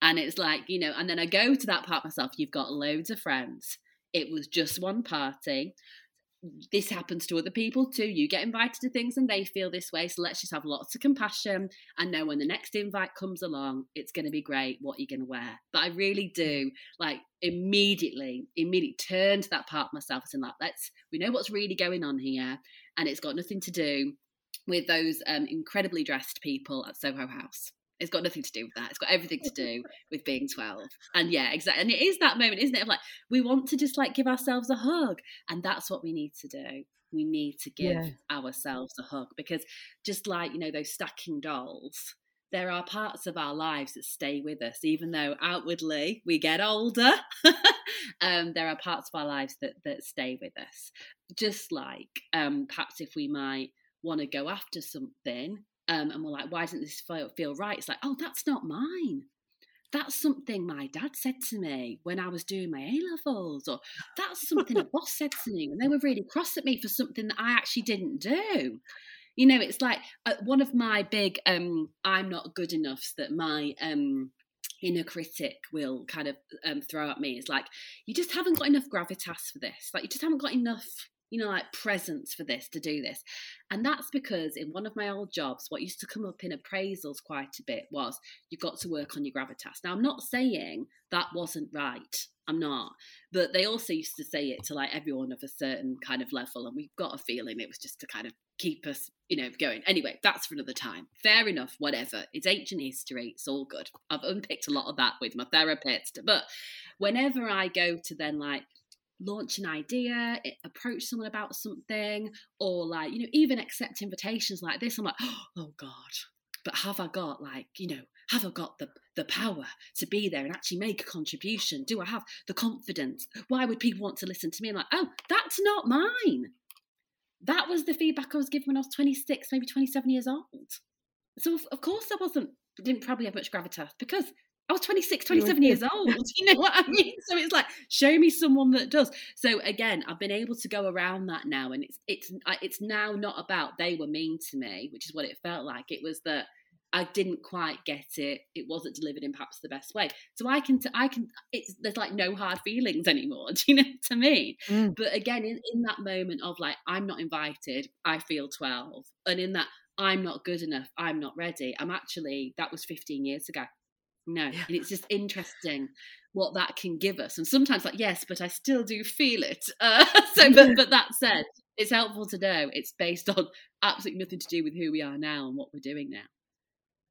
[SPEAKER 1] And it's like, you know, and then I go to that part myself, you've got loads of friends. It was just one party this happens to other people too. You get invited to things and they feel this way. So let's just have lots of compassion and know when the next invite comes along, it's going to be great. What are you're going to wear. But I really do like immediately, immediately turn to that part of myself and like, let's, we know what's really going on here. And it's got nothing to do with those um, incredibly dressed people at Soho House. It's got nothing to do with that. It's got everything to do with being 12. And yeah, exactly. And it is that moment, isn't it? Of like, we want to just like give ourselves a hug. And that's what we need to do. We need to give yeah. ourselves a hug because just like, you know, those stacking dolls, there are parts of our lives that stay with us, even though outwardly we get older. um, there are parts of our lives that, that stay with us. Just like um, perhaps if we might want to go after something um, and we're like, why doesn't this feel, feel right? It's like, oh, that's not mine. That's something my dad said to me when I was doing my A levels, or that's something a boss said to me when they were really cross at me for something that I actually didn't do. You know, it's like uh, one of my big um, I'm not good enoughs that my um, inner critic will kind of um, throw at me. It's like, you just haven't got enough gravitas for this. Like, you just haven't got enough you know, like presence for this to do this. And that's because in one of my old jobs, what used to come up in appraisals quite a bit was you've got to work on your gravitas. Now, I'm not saying that wasn't right. I'm not. But they also used to say it to like everyone of a certain kind of level. And we've got a feeling it was just to kind of keep us, you know, going. Anyway, that's for another time. Fair enough, whatever. It's ancient history. It's all good. I've unpicked a lot of that with my therapist. But whenever I go to then like launch an idea, approach someone about something, or like, you know, even accept invitations like this. I'm like, oh God, but have I got like, you know, have I got the, the power to be there and actually make a contribution? Do I have the confidence? Why would people want to listen to me? I'm like, oh, that's not mine. That was the feedback I was given when I was 26, maybe 27 years old. So, of course, I wasn't, didn't probably have much gravitas because I was 26, 27 years old. You know what I mean? So it's like, show me someone that does. So again, I've been able to go around that now, and it's it's it's now not about they were mean to me, which is what it felt like. It was that I didn't quite get it. It wasn't delivered in perhaps the best way. So I can, I can. It's there's like no hard feelings anymore. Do you know to me? Mm. But again, in, in that moment of like I'm not invited, I feel 12, and in that I'm not good enough, I'm not ready. I'm actually that was 15 years ago. No, yeah. and it's just interesting what that can give us. And sometimes, like, yes, but I still do feel it. Uh, so, but, but that said, it's helpful to know it's based on absolutely nothing to do with who we are now and what we're doing now.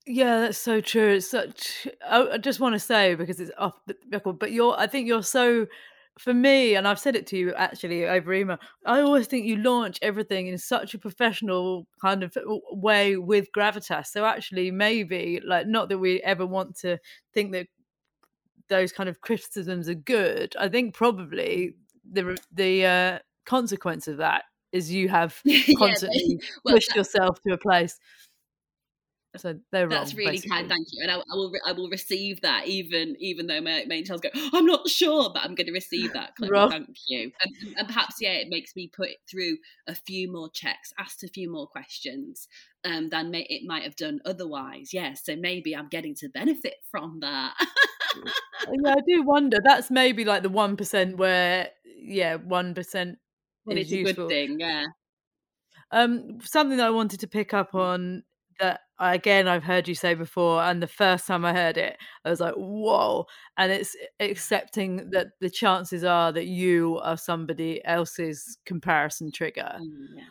[SPEAKER 2] Yeah, that's so true. It's such. I just want to say because it's off the record, but you're. I think you're so for me, and I've said it to you actually over email, I always think you launch everything in such a professional kind of way with gravitas. So actually, maybe like not that we ever want to think that those kind of criticisms are good. I think probably the the uh, consequence of that is you have constantly yeah, well, pushed yourself to a place So they're wrong.
[SPEAKER 1] That's really
[SPEAKER 2] basically.
[SPEAKER 1] kind, thank you. And I, I will, re- I will receive that, even, even though my main child's go, oh, I'm not sure, but I'm going to receive that. Thank you. And, and perhaps, yeah, it makes me put through a few more checks, asked a few more questions, um, than may, it might have done otherwise. Yeah, so maybe I'm getting to benefit from that.
[SPEAKER 2] yeah, I do wonder. That's maybe like the one percent where, yeah, one percent is
[SPEAKER 1] it's a
[SPEAKER 2] useful.
[SPEAKER 1] good thing, yeah.
[SPEAKER 2] Um, something that I wanted to pick up on that again I've heard you say before, and the first time I heard it, I was like, "Whoa!" And it's accepting that the chances are that you are somebody else's comparison trigger.
[SPEAKER 1] Mm, yeah.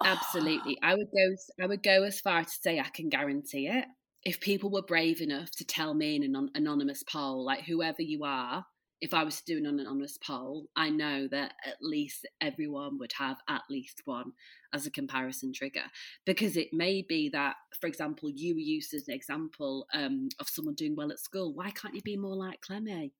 [SPEAKER 1] Absolutely. I would go I would go as far to say I can guarantee it. If people were brave enough to tell me in an anonymous poll, like whoever you are, if I was to do an anonymous poll, I know that at least everyone would have at least one as a comparison trigger. Because it may be that, for example, you were used as an example um, of someone doing well at school. Why can't you be more like Clemmie?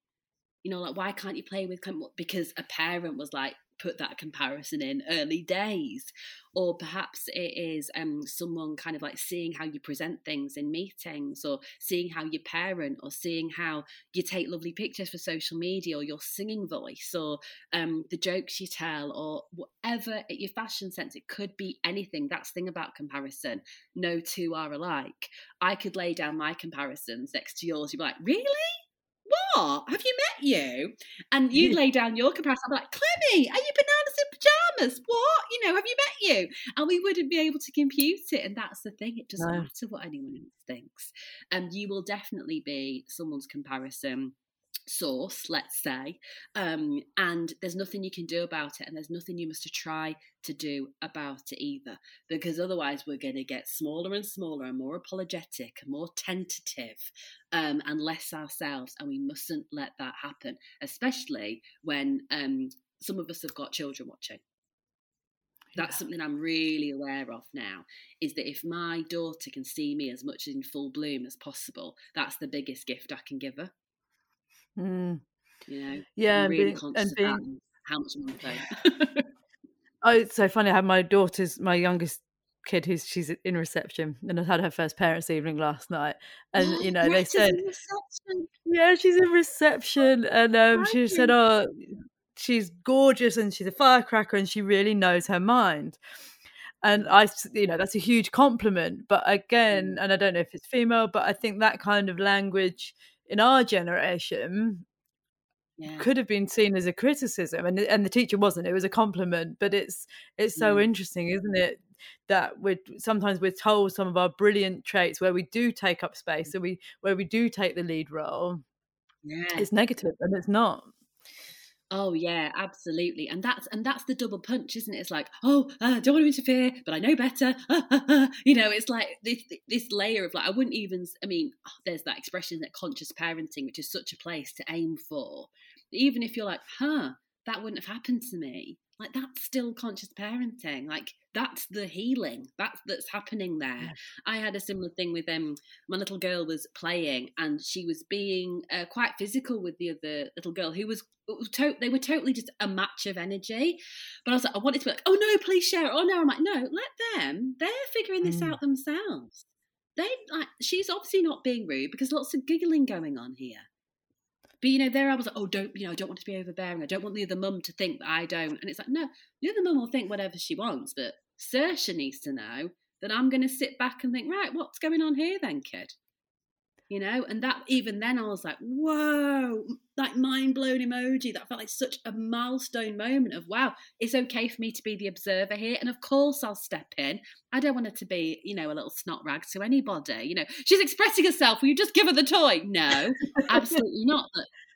[SPEAKER 1] You know, like why can't you play with? Because a parent was like, put that comparison in early days. Or perhaps it is um, someone kind of like seeing how you present things in meetings or seeing how you parent or seeing how you take lovely pictures for social media or your singing voice or um, the jokes you tell or whatever your fashion sense. It could be anything. That's thing about comparison. No two are alike. I could lay down my comparisons next to yours. You'd be like really what? Have you met you? And you lay down your comparison. I'm like, Clemmie, are you bananas in pajamas? What? You know, have you met you? And we wouldn't be able to compute it. And that's the thing. It doesn't
[SPEAKER 2] No.
[SPEAKER 1] matter what anyone else thinks. And you will definitely be someone's comparison source, let's say, um, and there's nothing you can do about it, and there's nothing you must try to do about it either, because otherwise we're going to get smaller and smaller and more apologetic and more tentative um, and less ourselves, and we mustn't let that happen, especially when um, some of us have got children watching. That's something I'm really aware of now. Is that if my daughter can see me as much in full bloom as possible, that's the biggest gift I can give her.
[SPEAKER 2] Mm.
[SPEAKER 1] You know,
[SPEAKER 2] Yeah,
[SPEAKER 1] really
[SPEAKER 2] being-
[SPEAKER 1] conscious
[SPEAKER 2] and
[SPEAKER 1] of
[SPEAKER 2] being-
[SPEAKER 1] that how much I'm on the.
[SPEAKER 2] Oh, it's so funny. I had my daughter's, my youngest kid, who's she's in reception, and I had her first parents' evening last night. And you know, they said,
[SPEAKER 1] in
[SPEAKER 2] yeah, she's in reception, and um, she said, oh, she's gorgeous and she's a firecracker, and she really knows her mind. And I you know, that's a huge compliment. But again, and I don't know if it's female, but I think that kind of language in our generation
[SPEAKER 1] Yeah.
[SPEAKER 2] could have been seen as a criticism and and the teacher wasn't it was a compliment but it's it's so
[SPEAKER 1] Mm.
[SPEAKER 2] interesting isn't it that we're sometimes we're told some of our brilliant traits where we do take up space so we where we do take the lead role
[SPEAKER 1] yeah.
[SPEAKER 2] it's negative and it's not
[SPEAKER 1] Oh yeah, absolutely, and that's and that's the double punch, isn't it? It's like, oh, uh, don't want to interfere, but I know better. Uh, uh, uh, you know, it's like this this layer of like, I wouldn't even. I mean, there's that expression that conscious parenting, which is such a place to aim for. Even if you're like, huh, that wouldn't have happened to me. Like that's still conscious parenting. Like that's the healing. That's that's happening there. I had a similar thing with um my little girl was playing and she was being uh, quite physical with the other little girl who was to- they were totally just a match of energy. But I was like, I wanted to be like, oh no, please share it. Oh no, I'm like, no, let them. They're figuring this
[SPEAKER 2] Mm.
[SPEAKER 1] out themselves. They like she's obviously not being rude because lots of giggling going on here. But you know, there I was like, oh, don't you know, I don't want to be overbearing. I don't want the other mum to think that I don't. And it's like, no, the other mum will think whatever she wants, but Saoirse needs to know that I'm going to sit back and think, right, what's going on here then, kid? You know, and that even then I was like, whoa, like mind blown emoji. That felt like such a milestone moment of wow, it's okay for me to be the observer here. And of course I'll step in. I don't want her to be, you know, a little snot rag to anybody. You know, she's expressing herself. Will you just give her the toy? No, absolutely not.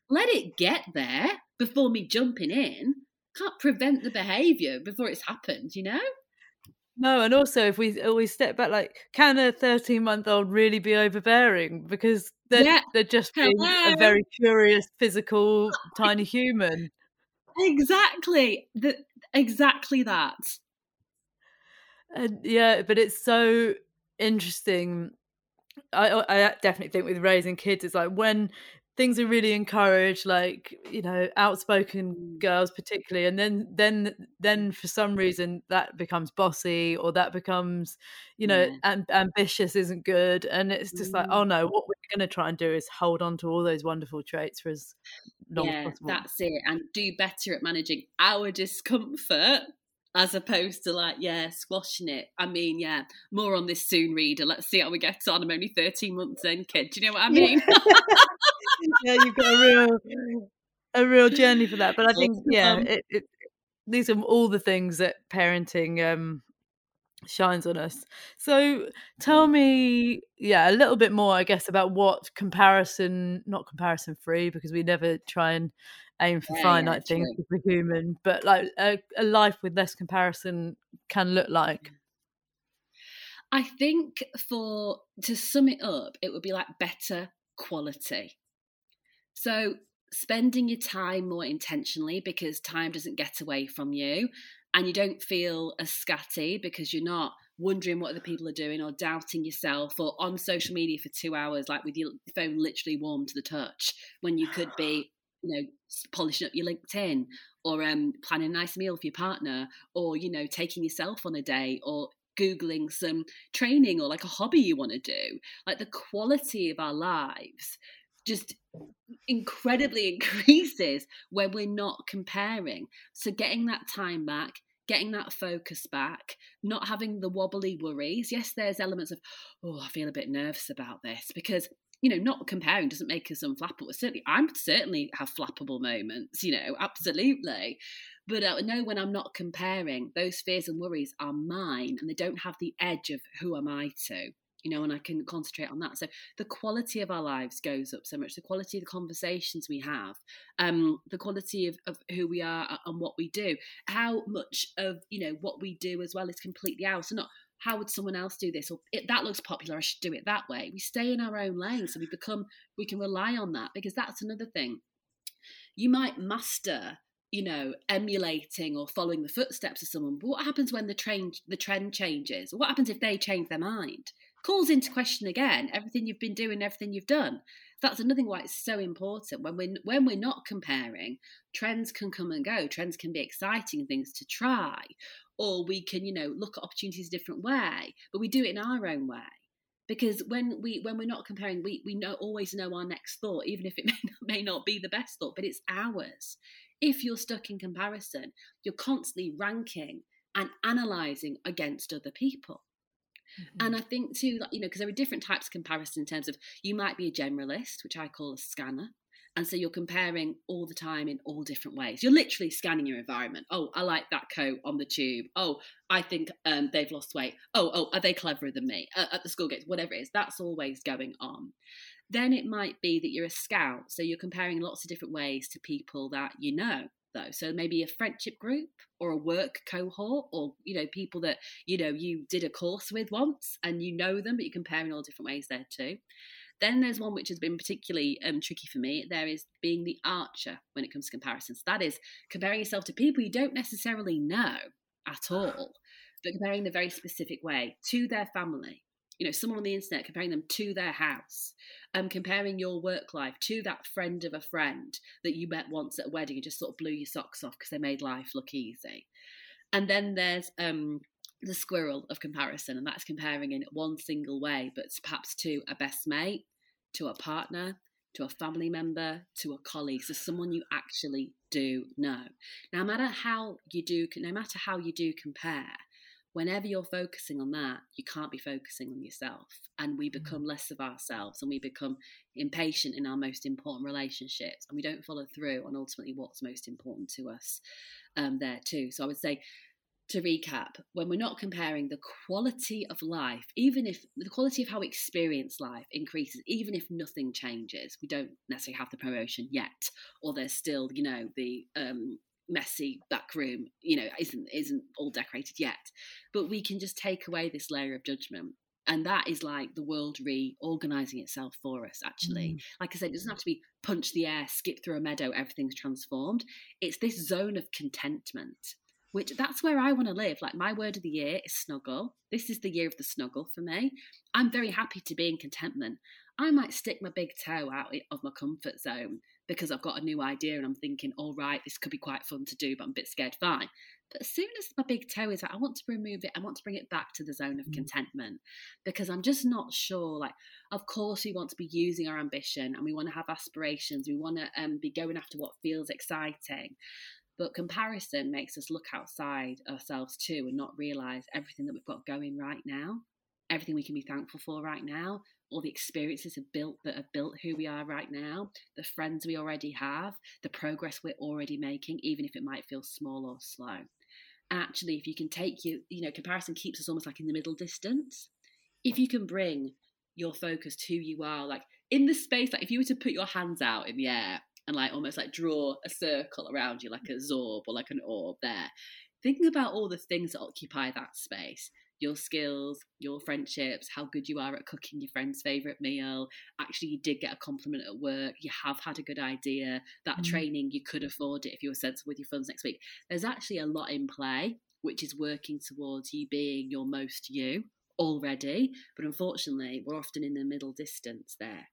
[SPEAKER 1] Let it get there before me jumping in. Can't prevent the behaviour before it's happened, you know?
[SPEAKER 2] No and also if we always step back like can a 13 month old really be overbearing because they're,
[SPEAKER 1] Yeah.
[SPEAKER 2] they're just being a very curious physical tiny human
[SPEAKER 1] Exactly. The, exactly that.
[SPEAKER 2] And yeah, but it's so interesting. I I definitely think with raising kids, it's like when things are really encouraged like you know outspoken
[SPEAKER 1] Mm.
[SPEAKER 2] girls particularly and then then then for some reason that becomes bossy or that becomes you know
[SPEAKER 1] Yeah.
[SPEAKER 2] am- ambitious isn't good and it's just like
[SPEAKER 1] Mm.
[SPEAKER 2] oh no what we're going to try and do is hold on to all those wonderful traits for as long
[SPEAKER 1] yeah,
[SPEAKER 2] as possible
[SPEAKER 1] that's it. And do better at managing our discomfort as opposed to like, yeah, squashing it. I mean, yeah, more on this soon, reader. Let's see how we get on. I'm only 13 months in, kid. Do you know what I mean?
[SPEAKER 2] yeah you've got a real a real journey for that but i think yeah it, it, these are all the things that parenting um shines on us. So tell me yeah a little bit more i guess about what comparison not comparison free because we never try and aim for
[SPEAKER 1] Yeah, yeah,
[SPEAKER 2] finite things
[SPEAKER 1] true.
[SPEAKER 2] because we're human but like a, a life with less comparison can look like.
[SPEAKER 1] I think for to sum it up, it would be like better quality. So spending your time more intentionally because time doesn't get away from you and you don't feel as scatty because you're not wondering what other people are doing or doubting yourself or on social media for two hours like with your phone literally warm to the touch when you could be you know polishing up your linkedin or um, planning a nice meal for your partner or you know taking yourself on a day or googling some training or like a hobby you want to do. Like the quality of our lives just incredibly increases when we're not comparing. So getting that time back getting that focus back not having the wobbly worries. Yes there's elements of oh i feel a bit nervous about this because you know not comparing doesn't make us unflappable. Certainly i'm certainly have flappable moments you know absolutely. But uh, I know when I'm not comparing, those fears and worries are mine and they don't have the edge of who am I to, you know, and I can concentrate on that. So the quality of our lives goes up so much, the quality of the conversations we have, um, the quality of, of who we are and what we do, how much of, you know, what we do as well is completely ours. So not how would someone else do this? or that looks popular. I should do it that way. We stay in our own lane so we become we can rely on that because that's another thing. You might master you know emulating or following the footsteps of someone but what happens when the trend the trend changes? What happens if they change their mind calls into question again everything you've been doing everything you've done. That's another thing why it's so important when we're when we're not comparing trends can come and go trends can be exciting things to try or we can you know look at opportunities a different way but we do it in our own way. Because when we when we're not comparing we we know always know our next thought even if it may not, may not be the best thought but it's ours. If you're stuck in comparison you're constantly ranking and analyzing against other people and I think too, you know, because there are different types of comparison in terms of you might be a generalist, which I call a scanner. And so you're comparing all the time in all different ways. You're literally scanning your environment. Oh, I like that coat on the tube. Oh, I think um, they've lost weight. Oh, oh, are they cleverer than me uh, at the school gates? Whatever it is, that's always going on. Then it might be that you're a scout, so you're comparing lots of different ways to people that you know though. So maybe a friendship group or a work cohort or you know people that you know you did a course with once and you know them but you're comparing all different ways there too. Then there's one which has been particularly um, tricky for me. There is being the archer when it comes to comparisons. That is comparing yourself to people you don't necessarily know at all but comparing in a very specific way to their family you know someone on the internet comparing them to their house um, comparing your work life to that friend of a friend that you met once at a wedding and just sort of blew your socks off because they made life look easy. And then there's um, the squirrel of comparison, and that's comparing in one single way, but perhaps to a best mate, to a partner, to a family member, to a colleague, so someone you actually do know. Now, no matter how you do, no matter how you do compare, whenever you're focusing on that, you can't be focusing on yourself. And we become less of ourselves and we become impatient in our most important relationships and we don't follow through on ultimately what's most important to us um, there too. So I would say, to recap, when we're not comparing the quality of life, even if the quality of how we experience life increases, even if nothing changes, we don't necessarily have the promotion yet, or there's still, you know, the um, messy back room you know isn't isn't all decorated yet but we can just take away this layer of judgment and that is like the world reorganizing itself for us actually. Mm. like i said it doesn't have to be punch the air skip through a meadow everything's transformed. It's this zone of contentment which that's where i want to live. Like my word of the year is snuggle. This is the year of the snuggle for me. I'm very happy to be in contentment. I might stick my big toe out of my comfort zone because I've got a new idea and I'm thinking, all right, this could be quite fun to do, but I'm a bit scared. Fine. But as soon as my big toe is out, I want to remove it. I want to bring it back to the zone of mm. contentment because I'm just not sure. Like, of course, we want to be using our ambition and we want to have aspirations. We want to um, be going after what feels exciting. But comparison makes us look outside ourselves too and not realize everything that we've got going right now, everything we can be thankful for right now, all the experiences have built that have built who we are right now, the friends we already have, the progress we're already making, even if it might feel small or slow. Actually, if you can take you, you know, comparison keeps us almost like in the middle distance. If you can bring your focus to who you are, like in the space, like if you were to put your hands out in the air and like almost like draw a circle around you like a zorb or like an orb there thinking about all the things that occupy that space your skills your friendships how good you are at cooking your friend's favorite meal. Actually you did get a compliment at work. You have had a good idea. That mm. training you could afford it if you were sensible with your funds next week. There's actually a lot in play which is working towards you being your most you already but unfortunately we're often in the middle distance there.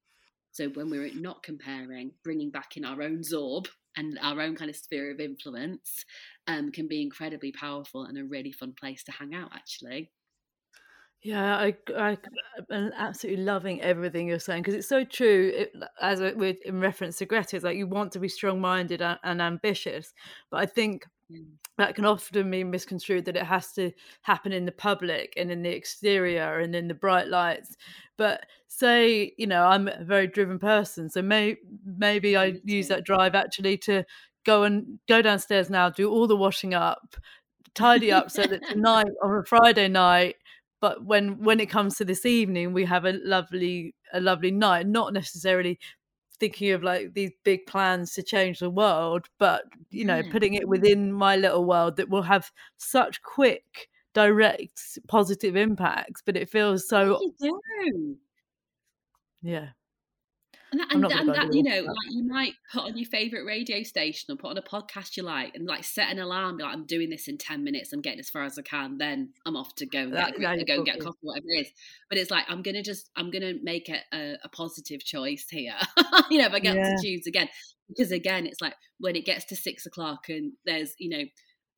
[SPEAKER 1] So when we're not comparing, bringing back in our own zorb and our own kind of sphere of influence um, can be incredibly powerful and a really fun place to hang out, actually.
[SPEAKER 2] Yeah, I, I am absolutely loving everything you're saying because it's so true. It, as with in reference to Greta, it's like you want to be strong-minded and, and ambitious, but I think. Mm. that can often be misconstrued that it has to happen in the public and in the exterior and in the bright lights. But say, you know, I'm a very driven person, so may, maybe I use that drive actually to go and go downstairs now, do all the washing up, tidy up so that tonight on a Friday night but when when it comes to this evening we have a lovely a lovely night not necessarily thinking of like these big plans to change the world but you know mm. putting it within my little world that will have such quick direct positive impacts but it feels so yeah
[SPEAKER 1] and that, and, and that you know, like you might put on your favorite radio station or put on a podcast you like, and like set an alarm. Be like, I'm doing this in ten minutes. I'm getting as far as I can. Then I'm off to go that, get, go and get a coffee, whatever it is. But it's like I'm gonna just I'm gonna make it a, a positive choice here. you know, if I get yeah. to choose again, because again, it's like when it gets to six o'clock and there's you know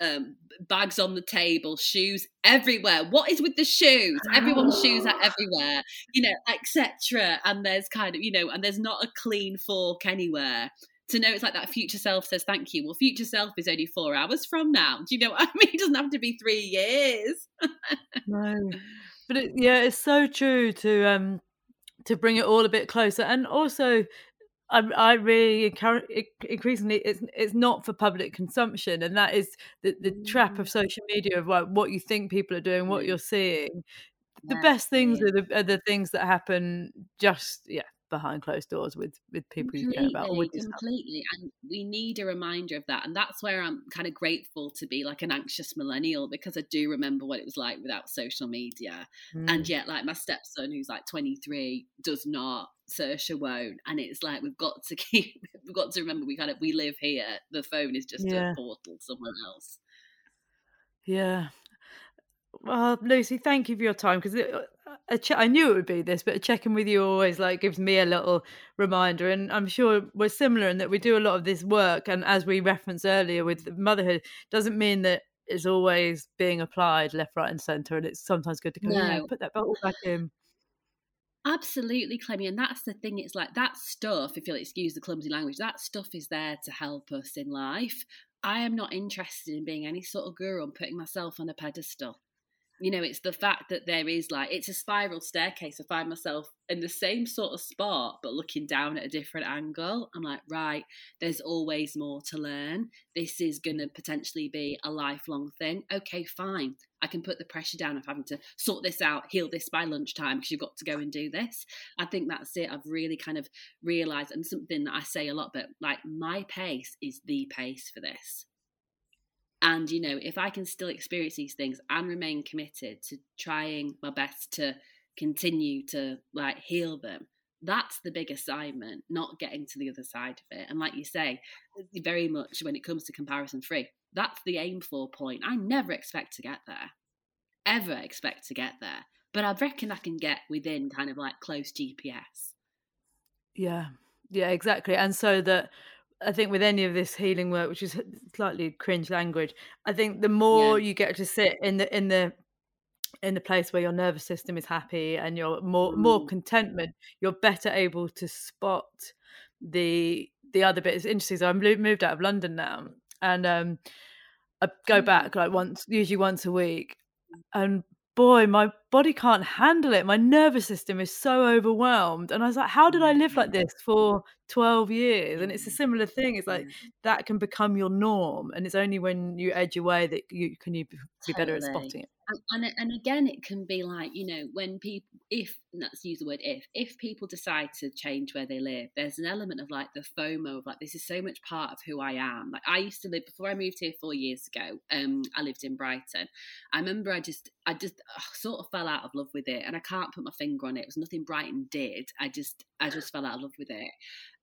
[SPEAKER 1] um, bags on the table, shoes everywhere. What is with the shoes? Everyone's shoes are everywhere, you know, etc. And there's kind of, you know, and there's not a clean fork anywhere. To know it's like that future self says thank you. Well, future self is only four hours from now. Do you know what I mean? It doesn't have to be three years.
[SPEAKER 2] no, but it, yeah, it's so true to um to bring it all a bit closer, and also I, I really encourage increasingly it's it's not for public consumption, and that is the, the trap of mm. social media of like what you think people are doing, what you're seeing. The best things are the, are the things that happen just yeah behind closed doors with with people completely, you care about.
[SPEAKER 1] completely, and we need a reminder of that. And that's where I'm kind of grateful to be like an anxious millennial because I do remember what it was like without social media. Mm. And yet, like my stepson, who's like 23, does not. Saoirse won't, and it's like we've got to keep. We've got to remember we kind of we live here. The phone is just yeah. a portal somewhere else.
[SPEAKER 2] Yeah, well, Lucy, thank you for your time because ch- I knew it would be this, but checking with you always like gives me a little reminder, and I'm sure we're similar in that we do a lot of this work, and as we referenced earlier with motherhood, doesn't mean that it's always being applied left, right, and centre, and it's sometimes good to go, no. put that bottle back in.
[SPEAKER 1] Absolutely, Clemmie, and that's the thing. It's like that stuff. If you'll excuse the clumsy language, that stuff is there to help us in life. I am not interested in being any sort of guru and putting myself on a pedestal you know it's the fact that there is like it's a spiral staircase i find myself in the same sort of spot but looking down at a different angle. I'm like right there's always more to learn. This is going to potentially be a lifelong thing. Okay fine. I can put the pressure down of having to sort this out heal this by lunchtime because you've got to go and do this. I think that's it. I've really kind of realized and something that i say a lot but like my pace is the pace for this and, you know, if I can still experience these things and remain committed to trying my best to continue to like heal them, that's the big assignment, not getting to the other side of it. And like you say, very much when it comes to comparison free, that's the aim for point. I never expect to get there, ever expect to get there. But I reckon I can get within kind of like close GPS.
[SPEAKER 2] Yeah, yeah, exactly. And so that I think with any of this healing work, which is slightly cringe language, I think the more
[SPEAKER 1] Yeah.
[SPEAKER 2] you get to sit in the in the in the place where your nervous system is happy and you're more more
[SPEAKER 1] Mm.
[SPEAKER 2] contentment, you're better able to spot the the other bit. It's interesting. So I'm moved out of London now, and um, I go
[SPEAKER 1] Mm.
[SPEAKER 2] back like once, usually once a week, and boy, my body can't handle it. My nervous system is so overwhelmed, and I was like, how did I live like
[SPEAKER 1] Mm.
[SPEAKER 2] this for twelve years? And it's a similar thing. It's like that can become your norm, and it's only when you edge away that you can you be be better at spotting it.
[SPEAKER 1] And, and again, it can be like you know when people, if let's use the word if, if people decide to change where they live, there's an element of like the FOMO of like this is so much part of who I am. Like I used to live before I moved here four years ago. Um, I lived in Brighton. I remember I just, I just sort of fell out of love with it, and I can't put my finger on it. It was nothing Brighton did. I just, I just fell out of love with it.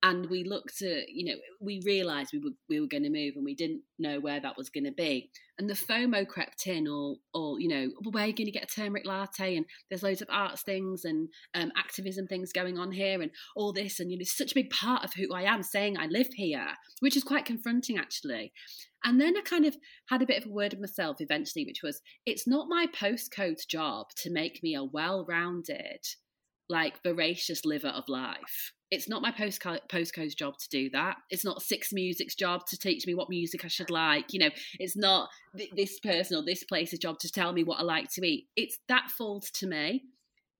[SPEAKER 1] And we looked at, you know, we realised we were we were going to move, and we didn't know where that was going to be and the FOMO crept in, all, all you know, well, where are you going to get a turmeric latte? And there's loads of arts things and um, activism things going on here, and all this, and you know, it's such a big part of who I am, saying I live here, which is quite confronting actually. And then I kind of had a bit of a word of myself eventually, which was, it's not my postcode job to make me a well-rounded, like voracious liver of life. It's not my postcode postcode's job to do that. It's not Six Music's job to teach me what music I should like. You know, it's not th- this person or this place's job to tell me what I like to eat. It's that falls to me.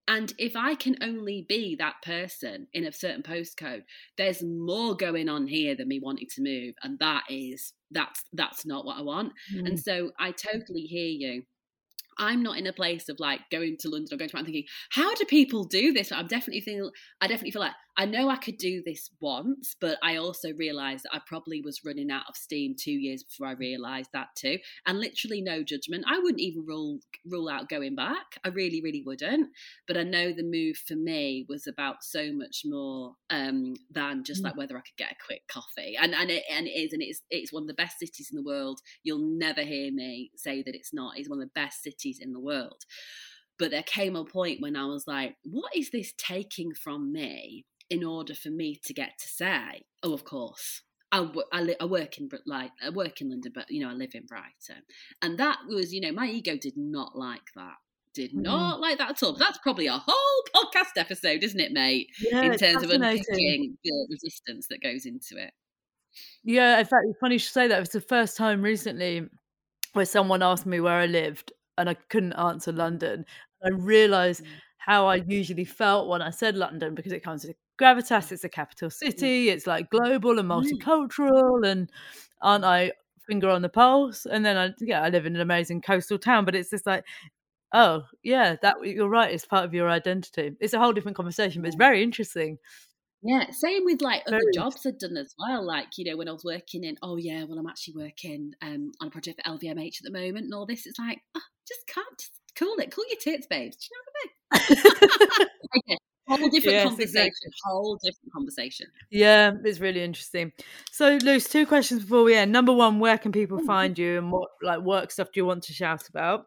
[SPEAKER 1] And if I can only be that person in a certain postcode, there's more going on here than me wanting to move, and that is that's that's not what I want.
[SPEAKER 2] Mm.
[SPEAKER 1] And so I totally hear you. I'm not in a place of like going to London or going to I'm thinking, how do people do this? I'm definitely feel I definitely feel like I know I could do this once, but I also realised that I probably was running out of steam two years before I realised that too. And literally no judgment. I wouldn't even rule rule out going back. I really, really wouldn't. But I know the move for me was about so much more um, than just
[SPEAKER 2] Mm.
[SPEAKER 1] like whether I could get a quick coffee. And and it and it is, and it's it's one of the best cities in the world. You'll never hear me say that it's not. It's one of the best cities in the world. But there came a point when I was like, what is this taking from me in order for me to get to say, oh, of course. I, I, li- I work in like I work in London, but you know I live in Brighton, and that was you know my ego did not like that, did
[SPEAKER 2] Mm.
[SPEAKER 1] not like that at all. That's probably a whole podcast episode, isn't it, mate?
[SPEAKER 2] Yeah,
[SPEAKER 1] in terms of unpicking the resistance that goes into it.
[SPEAKER 2] Yeah, in fact, it's funny you should say that. It was the first time recently where someone asked me where I lived and I couldn't answer London. I realised
[SPEAKER 1] Mm.
[SPEAKER 2] how I usually felt when I said London because it comes with gravitas, it's a capital city, it's like global and
[SPEAKER 1] Mm.
[SPEAKER 2] multicultural, and aren't I finger on the pulse? And then I, yeah, I live in an amazing coastal town, but it's just like, oh, yeah, that you're right, it's part of your identity. It's a whole different conversation, but it's very interesting.
[SPEAKER 1] Yeah, same with like other
[SPEAKER 2] Very
[SPEAKER 1] jobs I'd done as well. Like, you know, when I was working in, oh yeah, well, I'm actually working um, on a project for LVMH at the moment and all this. It's like, oh, just can't, just cool it, cool your tits, babes. Do you know what I mean? okay, whole different
[SPEAKER 2] Yes,
[SPEAKER 1] conversation,
[SPEAKER 2] exactly.
[SPEAKER 1] whole different conversation.
[SPEAKER 2] Yeah, it's really interesting. So, Luce, two questions before we end. Number one, where can people
[SPEAKER 1] Mhm.
[SPEAKER 2] find you, and what like work stuff do you want to shout about?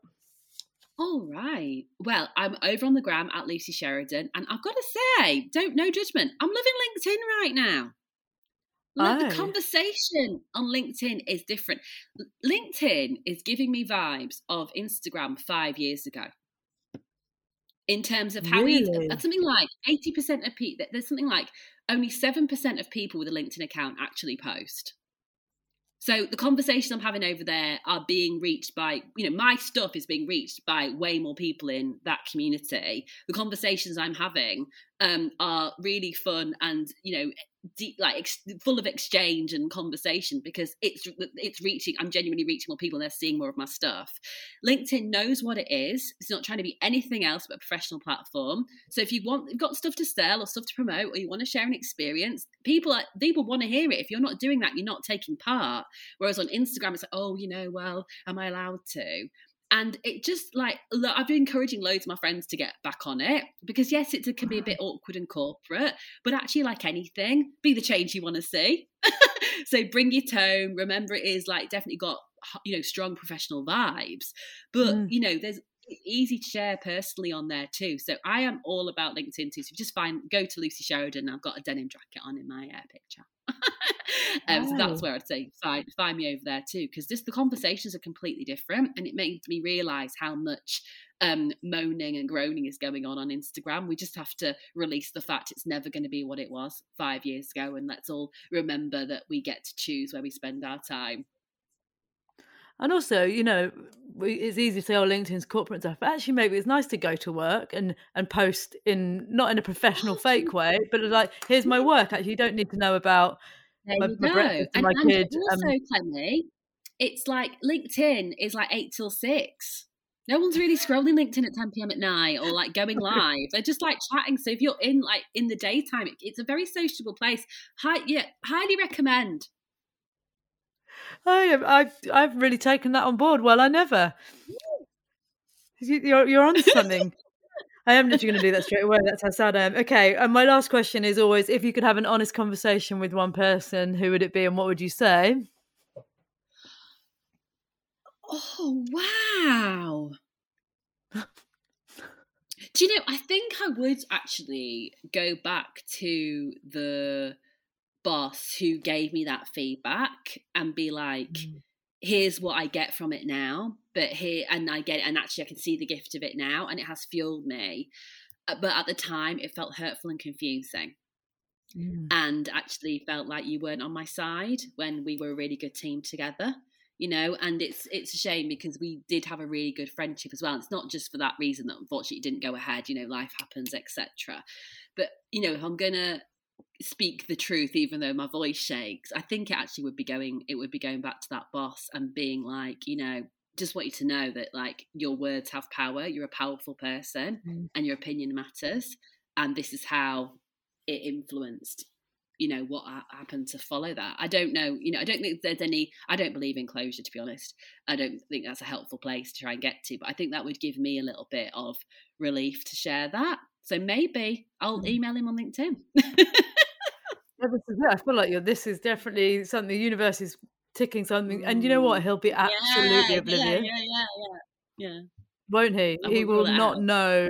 [SPEAKER 1] All right. Well, I'm over on the gram at Lucy Sheridan, and I've got to say, don't no judgment. I'm loving LinkedIn right now. Like
[SPEAKER 2] Oh.
[SPEAKER 1] the conversation on LinkedIn is different. LinkedIn is giving me vibes of Instagram five years ago. In terms of how
[SPEAKER 2] Really?
[SPEAKER 1] something like 80% of people, there's something like only 7% of people with a LinkedIn account actually post. So the conversations I'm having over there are being reached by, you know, my stuff is being reached by way more people in that community. The conversations I'm having um, are really fun and, you know, deep, like ex- full of exchange and conversation because it's it's reaching. I'm genuinely reaching more people and they're seeing more of my stuff. LinkedIn knows what it is. It's not trying to be anything else but a professional platform. So if you want, you've got stuff to sell or stuff to promote, or you want to share an experience, people are, people want to hear it. If you're not doing that, you're not taking part. Whereas on Instagram, it's like, oh, you know, well, am I allowed to? And it just like lo- I've been encouraging loads of my friends to get back on it because yes, it can be a bit awkward and corporate, but actually, like anything, be the change you want to see. so bring your tone. Remember, it is like definitely got you know strong professional vibes, but
[SPEAKER 2] Mm.
[SPEAKER 1] you know there's it's easy to share personally on there too. So I am all about LinkedIn too. So just find go to Lucy Sheridan. I've got a denim jacket on in my uh, picture. um, So that's where I'd say find find me over there too, because just the conversations are completely different, and it made me realise how much um, moaning and groaning is going on on Instagram. We just have to release the fact it's never going to be what it was five years ago, and let's all remember that we get to choose where we spend our time.
[SPEAKER 2] And also, you know, it's easy to say, "Oh, LinkedIn's corporate stuff," but actually, maybe it's nice to go to work and and post in not in a professional fake way, but like, "Here's my work." Actually, you don't need to know about
[SPEAKER 1] there
[SPEAKER 2] my,
[SPEAKER 1] my
[SPEAKER 2] breakfast
[SPEAKER 1] and,
[SPEAKER 2] my
[SPEAKER 1] and
[SPEAKER 2] kid.
[SPEAKER 1] Also, um, it's like LinkedIn is like eight till six. No one's really scrolling LinkedIn at 10 p.m. at night or like going live. They're just like chatting. So if you're in like in the daytime, it's a very sociable place. Hi, yeah, highly recommend.
[SPEAKER 2] I, I've I've really taken that on board. Well, I never. You're you're on something. I am literally going to do that straight away. That's how sad I am. Okay, and my last question is always: if you could have an honest conversation with one person, who would it be, and what would you say?
[SPEAKER 1] Oh wow! Do you know? I think I would actually go back to the boss who gave me that feedback and be like, mm. here's what I get from it now, but here, and I get it, and actually I can see the gift of it now, and it has fueled me. Uh, but at the time, it felt hurtful and confusing. Mm. And actually felt like you weren't on my side when we were a really good team together you know and it's it's a shame because we did have a really good friendship as well it's not just for that reason that unfortunately didn't go ahead you know life happens etc but you know if i'm gonna speak the truth even though my voice shakes i think it actually would be going it would be going back to that boss and being like you know just want you to know that like your words have power you're a powerful person mm. and your opinion matters and this is how it influenced you know what happened to follow that. I don't know you know i don't think there's any i don't believe in closure to be honest. I don't think that's a helpful place to try and get to but i think that would give me a little bit of relief to share that so maybe i'll mm. email him on linkedin
[SPEAKER 2] Yeah, this is it. I feel like you're, this is definitely something the universe is ticking something. And you know what? He'll be absolutely
[SPEAKER 1] yeah,
[SPEAKER 2] oblivious.
[SPEAKER 1] Yeah, yeah, yeah, yeah.
[SPEAKER 2] Won't he? I he will not out. know.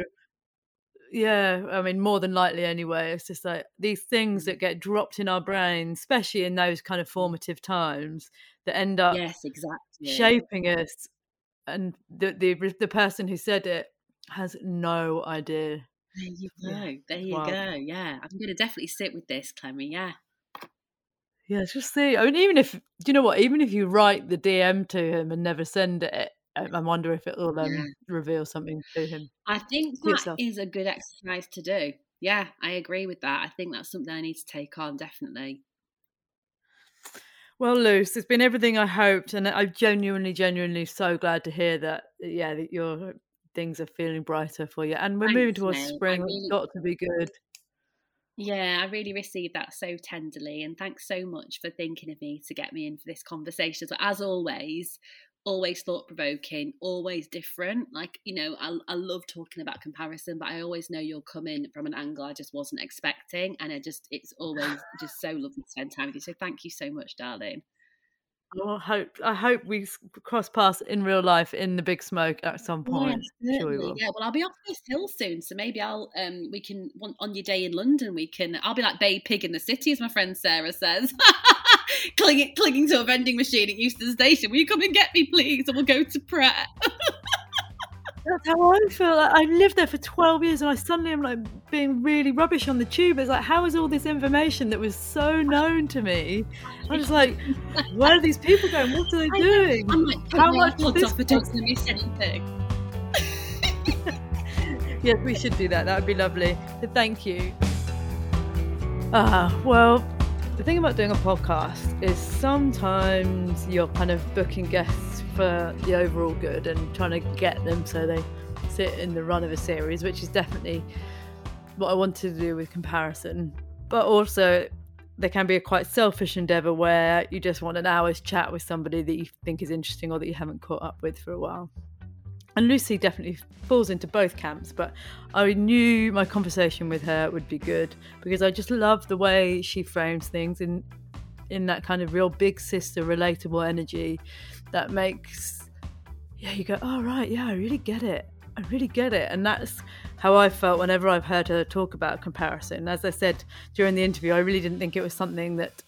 [SPEAKER 2] Yeah, I mean, more than likely anyway. It's just like these things that mm. get dropped in our brains, especially in those kind of formative times, that end up
[SPEAKER 1] yes, exactly
[SPEAKER 2] shaping us. And the the the person who said it has no idea
[SPEAKER 1] there you go. Yeah. There you wow. go. Yeah, I'm going to definitely sit with this, Clemmie. Yeah.
[SPEAKER 2] Yeah, just see. I mean, even if do you know what? Even if you write the DM to him and never send it, I wonder if it will um, yeah. reveal something to him.
[SPEAKER 1] I think that yourself. is a good exercise to do. Yeah, I agree with that. I think that's something I need to take on definitely.
[SPEAKER 2] Well, Luce, it's been everything I hoped, and I'm genuinely, genuinely so glad to hear that. Yeah, that you're things are feeling brighter for you. And we're Thanks, moving towards spring. Really, it's got to be good.
[SPEAKER 1] Yeah, I really received that so tenderly. And thanks so much for thinking of me to get me in for this conversation. So, as always, always thought provoking, always different. Like, you know, I, I love talking about comparison, but I always know you're coming from an angle I just wasn't expecting. And I just, it's always just so lovely to spend time with you. So, thank you so much, darling.
[SPEAKER 2] I hope I hope we cross paths in real life in the big smoke at some point.
[SPEAKER 1] Yeah, sure we will. yeah. Well, I'll be off this hill soon, so maybe I'll um we can on your day in London we can I'll be like Babe Pig in the city, as my friend Sarah says, clinging clinging to a vending machine at Euston Station. Will you come and get me, please? And we'll go to Pret.
[SPEAKER 2] That's how I feel. Like I lived there for 12 years and I suddenly am like being really rubbish on the tube. It's like, how is all this information that was so known to me? I'm just like, where are these people going? What are they doing?
[SPEAKER 1] I'm like, how much is this? Off not miss anything.
[SPEAKER 2] yes, we should do that. That would be lovely. So thank you. Ah, well, the thing about doing a podcast is sometimes you're kind of booking guests for the overall good and trying to get them so they sit in the run of a series, which is definitely what I wanted to do with comparison. But also, there can be a quite selfish endeavor where you just want an hour's chat with somebody that you think is interesting or that you haven't caught up with for a while. And Lucy definitely falls into both camps, but I knew my conversation with her would be good because I just love the way she frames things in in that kind of real big sister relatable energy that makes yeah you go oh right yeah i really get it I really get it. And that's how I felt whenever I've heard her talk about comparison. As I said during the interview, I really didn't think it was something that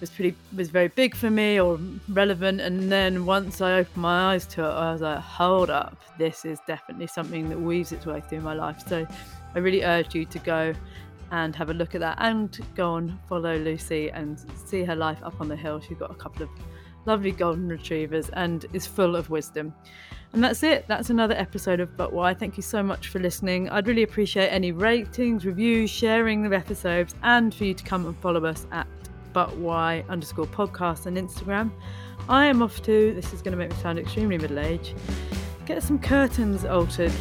[SPEAKER 2] was pretty was very big for me or relevant and then once i opened my eyes to it i was like hold up this is definitely something that weaves its way through my life so i really urge you to go and have a look at that and go and follow lucy and see her life up on the hill she's got a couple of lovely golden retrievers and is full of wisdom and that's it. That's another episode of But Why. Thank you so much for listening. I'd really appreciate any ratings, reviews, sharing of episodes, and for you to come and follow us at But Why underscore podcast on Instagram. I am off to, this is going to make me sound extremely middle aged, get some curtains altered